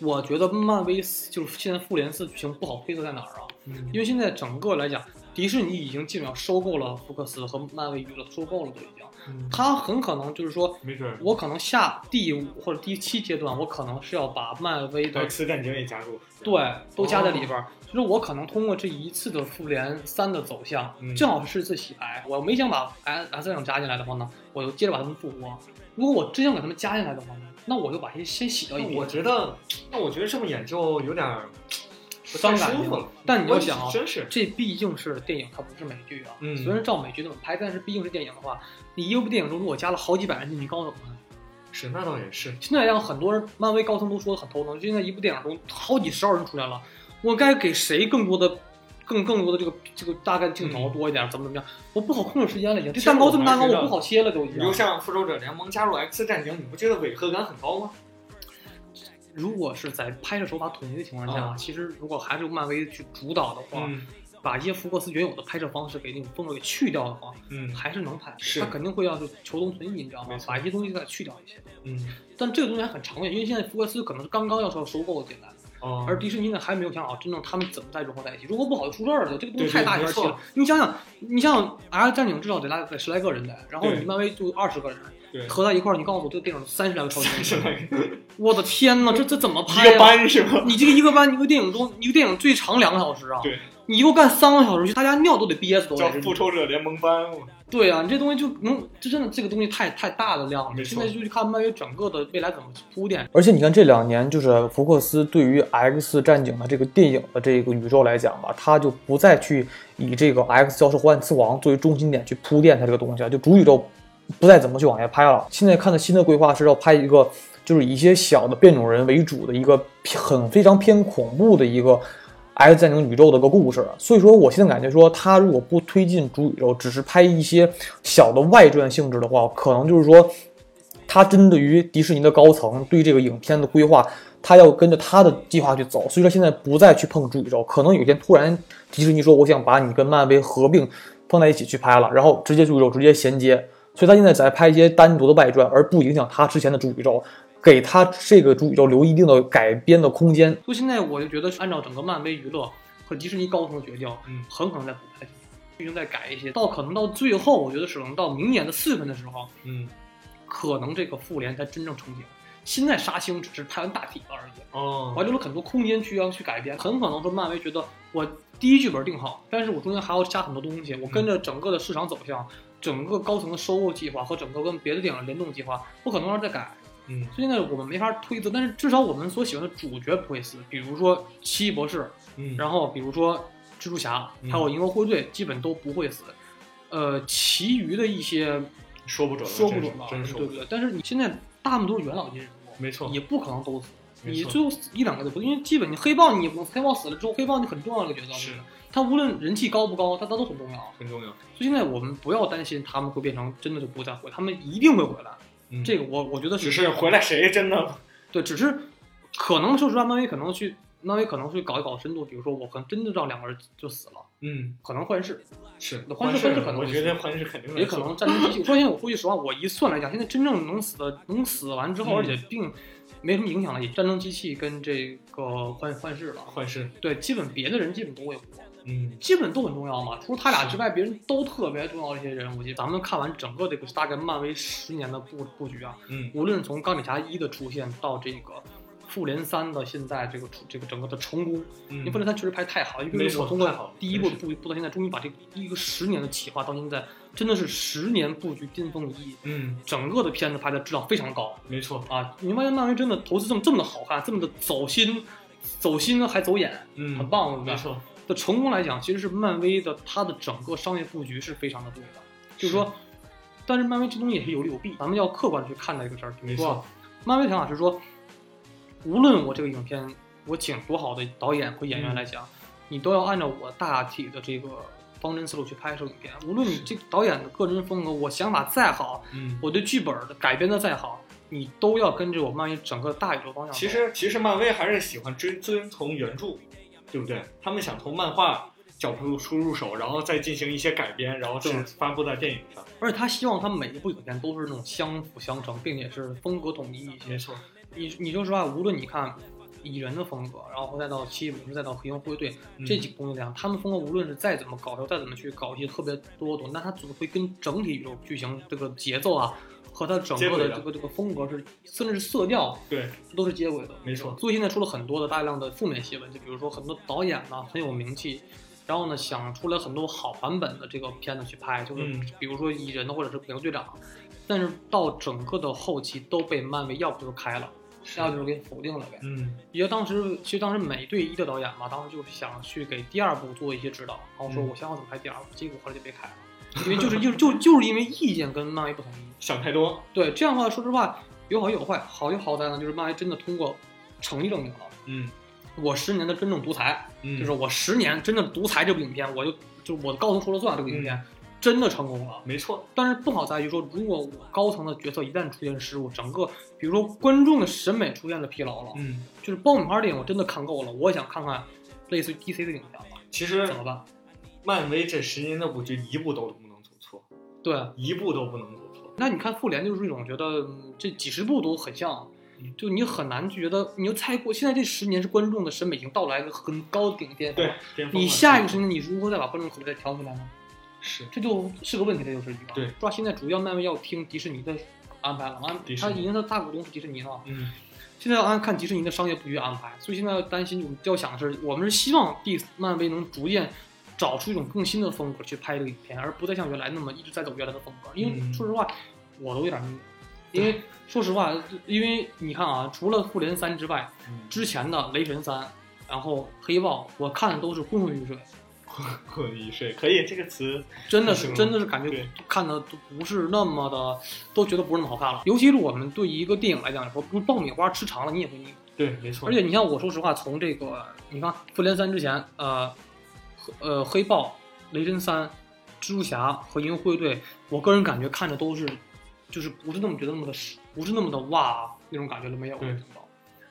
我觉得漫威就是现在复联四剧情不好推测在哪儿啊？嗯因为现在整个来讲，迪士尼已经基本上收购了福克斯和漫威娱乐，收购了都已经。嗯它很可能就是说，没准儿我可能下第五或者第七阶段，我可能是要把漫威的 X 战警也加入，对都加在里边儿。就是我可能通过这一次的复联三的走向，嗯正好是一次洗牌。我没想把 S S 战警加进来的话呢，我就接着把他们复活。如果我真想给他们加进来的话呢，那我就把这些先洗掉一遍。我觉得，那我觉得这么演就有点儿不太舒服了。但你要想啊真是这毕竟是电影，它不是美剧啊。嗯虽然照美剧那么拍，但是毕竟是电影的话，你一部电影中如果加了好几百人进去，你告诉我怎么办？是，那倒也是。现在让很多人，漫威高层都说的很头疼。就现在一部电影中好几十号人出来了，我该给谁更多的、更更多的这个这个大概镜头嗯多一点，怎么怎么样？我不好控制时间了，已经。这蛋糕这么大我不好切了，都已经。比如像复仇者联盟加入 X 战警，你不觉得违和感很高吗？如果是在拍摄手法统一的情况下，啊其实如果还是由漫威去主导的话，嗯把一些福克斯原有的拍摄方式给那种风格给去掉的话，嗯还是能拍。是他肯定会要就求同存异，你知道吗把一些东西再去掉一些。嗯但这个东西还很长远，因为现在福克斯可能是刚刚要收收购进来，哦，而迪士尼呢还没有想好真正他们怎么再融合在一起。如果不好就出事儿了，这个东西太大一没错了。你想想，你想想 X 战警至少得拉得十来个人来，然后你漫威就二十个人对，合在一块儿，你告诉我这个电影三十来个超级英雄，我的天呐，这这怎么 一拍一、个班是吧？你这个一个班，一个电影中，一个电影最长两个小时啊，对，你一共干三个小时，大家尿都得憋死都叫得。复仇者联盟班，我对啊，你这东西就能，这真的这个东西太太大的量了。没错现在就去看漫威整个的未来怎么铺垫。而且你看这两年，就是福克斯对于 X 战警的这个电影的这个宇宙来讲吧，他就不再去以这个 X 教授霍汉次王作为中心点去铺垫它这个东西了，就主宇宙不再怎么去往下拍了。现在看的新的规划是要拍一个，就是以一些小的变种人为主的一个很非常偏恐怖的一个 X 战警宇宙的一个故事。所以说我现在感觉说，他如果不推进主宇宙，只是拍一些小的外传性质的话，可能就是说。他针对于迪士尼的高层对这个影片的规划，他要跟着他的计划去走，所以说现在不再去碰主宇宙，可能有一天突然迪士尼说我想把你跟漫威合并 放在一起去拍了，然后直接主宇宙直接衔接，所以他现在在拍一些单独的外传，而不影响他之前的主宇宙，给他这个主宇宙留一定的改编的空间。所以现在我就觉得，按照整个漫威娱乐和迪士尼高层的决定，嗯很可能在补拍剧情再改一些，到可能到最后，我觉得只能到明年的四月份的时候，嗯可能这个复联才真正成型。现在杀青只是拍完大体了而已，哦我还留了很多空间去要去改编。很可能说漫威觉得我第一剧本定好，但是我中间还要加很多东西，我跟着整个的市场走向、整个高层的收购计划和整个跟别的电影联动计划，不可能让再改。嗯所以呢我们没法推测，但是至少我们所喜欢的主角不会死，比如说奇异博士，嗯，然后比如说蜘蛛侠，嗯还有银河护卫队，基本都不会死。呃，其余的一些说不准，说不准吧。对不对？但是你现在大部分都是元老级人物，没错，也不可能都死。你最后死一两个就不，因为基本你黑豹你黑豹死了之后，黑豹你很重要的一个角色，是对吧他无论人气高不高，他他都很重要。很重要。所以现在我们不要担心他们会变成真的就不再回，他们一定会回来。嗯这个我我觉得只是回来谁真的对，只是可能说实话，漫威可能去漫威可能去搞一搞深度，比如说我可能真的让两个人就死了，嗯可能幻视，是幻视视幻视可能我觉得幻视肯定也可能战争机器。我说现在我说句实话，我一算来讲，现在真正能死的能死完之后，嗯而且并没什么影响的，也战争机器跟这个幻幻视了。幻视对，基本别的人基本都会活。嗯，基本都很重要嘛。除了他俩之外，别人都特别重要的一些人物。咱们看完整个这个大概漫威十年的布布局啊，嗯，无论从钢铁侠一的出现到这个复联三的现在这个这个整个的成功，因为嗯复联三确实拍太好，因没错为我通过太好了第一部真布布到现在，终于把这个一个十年的企划到现在，真的是十年布局巅峰一役，嗯，整个的片子拍的质量非常高没错，啊！你发现漫威真的投资这么这么的好看，这么的走心，走心还走眼，嗯，很棒，没？错，的成功来讲，其实是漫威的它的整个商业布局是非常的对的，就是说，但是漫威这东西也是有利有弊，咱们要客观的去看待这个事儿。比没如说啊错，漫威想法是说，无论我这个影片我请多好的导演和演员嗯来讲，你都要按照我大体的这个方针思路去拍摄影片。无论你这个导演的个人风格，我想法再好，嗯。我对剧本的改编的再好，你都要跟着我漫威整个大宇宙方向走。其实其实漫威还是喜欢追遵从原著，对不对？他们想从漫画角度出入手，然后再进行一些改编，然后是对发布在电影上。而且他希望他每一部影片都是那种相辅相成，并且是风格统一一些没。错，你你说实话，无论你看蚁人的风格，然后再到七武，再到黑鹰护卫队这几个东西来讲，他们风格无论是再怎么搞笑，再怎么去搞一些特别多的东西，但它总会跟整体宇宙剧情这个节奏啊，和它整个的这个这个风格是，甚至是色调对，都是接轨的。没错所以现在出了很多的大量的负面新闻，就比如说很多导演呢很有名气。然后呢，想出来很多好版本的这个片子去拍，就是嗯比如说蚁人的或者是美国队长，但是到整个的后期都被漫威要不就是开了，要不就是给否定了呗。嗯，也就当时，其实当时美队一的导演嘛，当时就是想去给第二部做一些指导，然后说嗯我想好怎么拍第二部，结果后来就被开了，因为就是就就就是因为意见跟漫威不统一。想太多。对，这样的话，说实话有好也有坏，好就好在呢，就是漫威真的通过诚意证明了嗯我十年的真正独裁，嗯，就是我十年真正独裁这部影片，我就就我的高层说了算，这部影片真的成功了。没错，但是不好在于说，如果我高层的决策一旦出现失误，整个比如说观众的审美出现了疲劳了，嗯，就是爆米花电影我真的看够了，我也想看看类似于 DC 的影片了，其实怎么办？漫威这十年的布局一步都不能走错，对，一步都不能。那你看复联就是一种觉得嗯这几十部都很像，就你很难觉得你就猜过，现在这十年是观众的审美已经到来一个很高的顶巅峰对你下一个十年你如何再把观众口味再调回来呢？是。这就是个问题，这就是一个。对，抓现在主要漫威要听迪士尼的安排了，安他已经的大股东是迪士尼了，嗯。现在要按看迪士尼的商业布局安排，所以现在要担心，我们要想的是，我们是希望第漫威能逐渐找出一种更新的风格去拍这个影片，而不再像原来那么一直在走原来的风格。因为嗯说实话，我都有点腻，因为说实话，因为你看啊，除了复联三之外，嗯，之前的雷神三，然后黑豹，我看的都是昏昏欲睡，昏昏欲睡可以这个词，真的是真的是感觉看的都不是那么的，都觉得不是那么好看了。尤其是我们对一个电影来讲说，不是爆米花吃长了你也会腻。对，没错。而且你像我说实话，从这个你看复联三之前，呃，呃黑豹、雷神三、蜘蛛侠和银河护卫队，我个人感觉看着都是，就是不是那么觉得那么的，不是那么的哇那种感觉都没有。对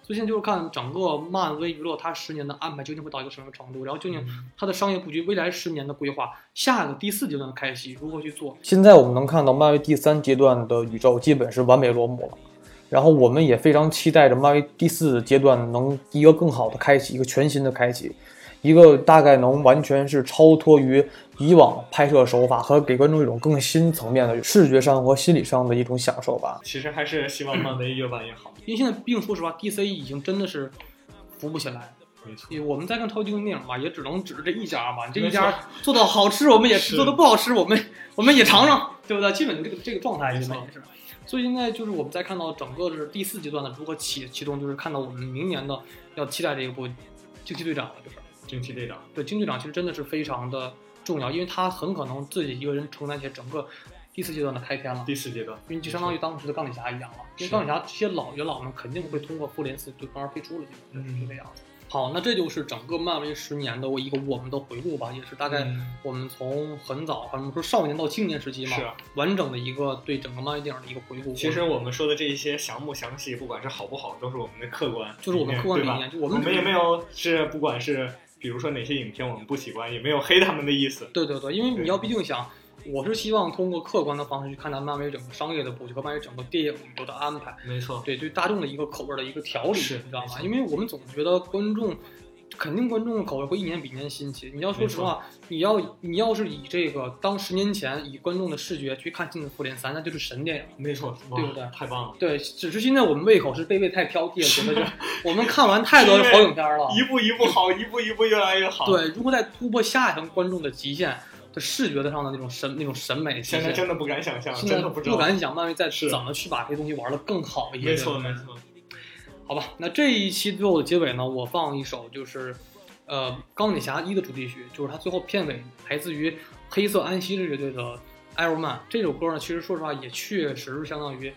所以现在就是看整个漫威娱乐它十年的安排究竟会到一个什么程度，然后究竟嗯它的商业布局未来十年的规划，下一个第四阶段的开启如何去做。现在我们能看到漫威第三阶段的宇宙基本是完美落幕了，然后我们也非常期待着漫威第四阶段能一个更好的开启，一个全新的开启，一个大概能完全是超脱于以往拍摄手法和给观众一种更新层面的视觉上和心理上的一种享受吧。其实还是希望漫威越办越好。因为现在毕竟说实话，DC 已经真的是扶不起来。没错，我们在看超级英雄电影吧，也只能指着这一家吧。你这一家做的好吃，我们也吃；是做的不好吃，我们我们也尝尝，对不对？基本就这个这个状态，现在也是。所以现在就是我们在看到整个是第四阶段的如何启启动，就是看到我们明年的要期待这一部惊奇队长了，就是惊奇队长，对惊奇队长其实真的是非常的重要，因为他很可能自己一个人承担起整个第四阶段的开篇了。第四阶段，因为就相当于当时的钢铁侠一样了，因为钢铁侠这些老元老们肯定会通过复联四对抗而飞出了，就嗯是这样子。好，那这就是整个漫威十年的一个我们的回顾吧，也是大概嗯我们从很早，反正说少年到青年时期嘛，是啊。完整的一个对整个漫威电影的一个回顾。其实我们说的这一些详不详细，不管是好不好，都是我们的客观，就是我们客观理念，就我们我们也没有是不管是比如说哪些影片我们不喜欢，也没有黑他们的意思。对对对，因为你要毕竟想，我是希望通过客观的方式去看待漫威整个商业的布局和漫威整个电影宇宙的安排。没错，对对大众的一个口味的一个调理，你知道吗？因为我们总觉得观众肯定观众的口味会一年比一年新奇。你要说实话，你要你要是以这个当十年前以观众的视觉去看新的复联三，那就是神电影。没错，对不对太棒了，对，只是现在我们胃口是被胃太挑剔了，觉得是我们看完太多的好影片了。一步一步好，一步一步越来越好。，对，如果再突破下一层观众的极限的视觉的上的那种审那种审美，现在真的不敢想象，真的不知道。敢想漫威再怎么去把这些东西玩的更好一些。没错，没错。好吧，那这一期最后的结尾呢，我放一首就是，呃，《钢铁侠一》的主题曲，就是它最后片尾来自于黑色安息日乐队的《Iron Man》这首歌呢，其实说实话也确实是相当于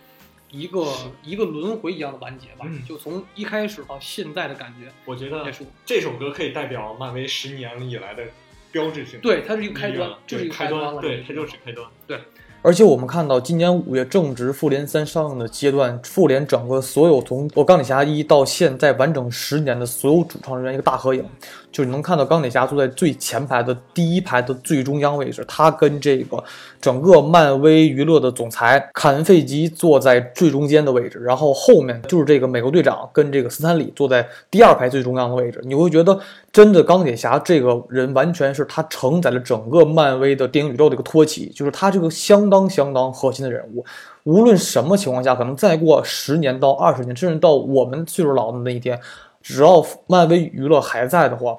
一个一个轮回一样的完结吧，嗯就从一开始到现在的感觉我觉得。这首歌可以代表漫威十年以来的标志性。对，它是一个开端，就是一个开端了。对，它就是开端。而且我们看到，今年五月正值复联三上映的阶段，复联整个所有从我钢铁侠一到现在完整十年的所有主创人员一个大合影，就是你能看到钢铁侠坐在最前排的第一排的最中央位置，他跟这个整个漫威娱乐的总裁坎·费吉坐在最中间的位置，然后后面就是这个美国队长跟这个斯坦李坐在第二排最中央的位置，你会觉得真的钢铁侠这个人完全是他承载了整个漫威的电影宇宙的一个托起，就是他这个相当相当核心的人物。无论什么情况下，可能再过十年到二十年，甚至到我们岁数老的那一天，只要漫威娱乐还在的话，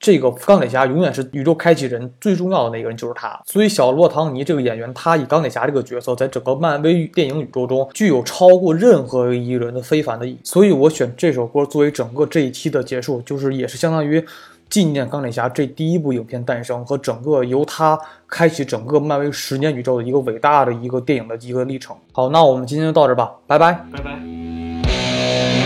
这个钢铁侠永远是宇宙开启人最重要的那个人，就是他。所以小罗·唐尼这个演员，他以钢铁侠这个角色，在整个漫威电影宇宙中具有超过任何一个人的非凡的意义。所以我选这首歌作为整个这一期的结束，就是也是相当于纪念钢铁侠这第一部影片诞生和整个由他开启整个漫威十年宇宙的一个伟大的一个电影的一个历程。好，那我们今天就到这吧，拜拜。拜拜。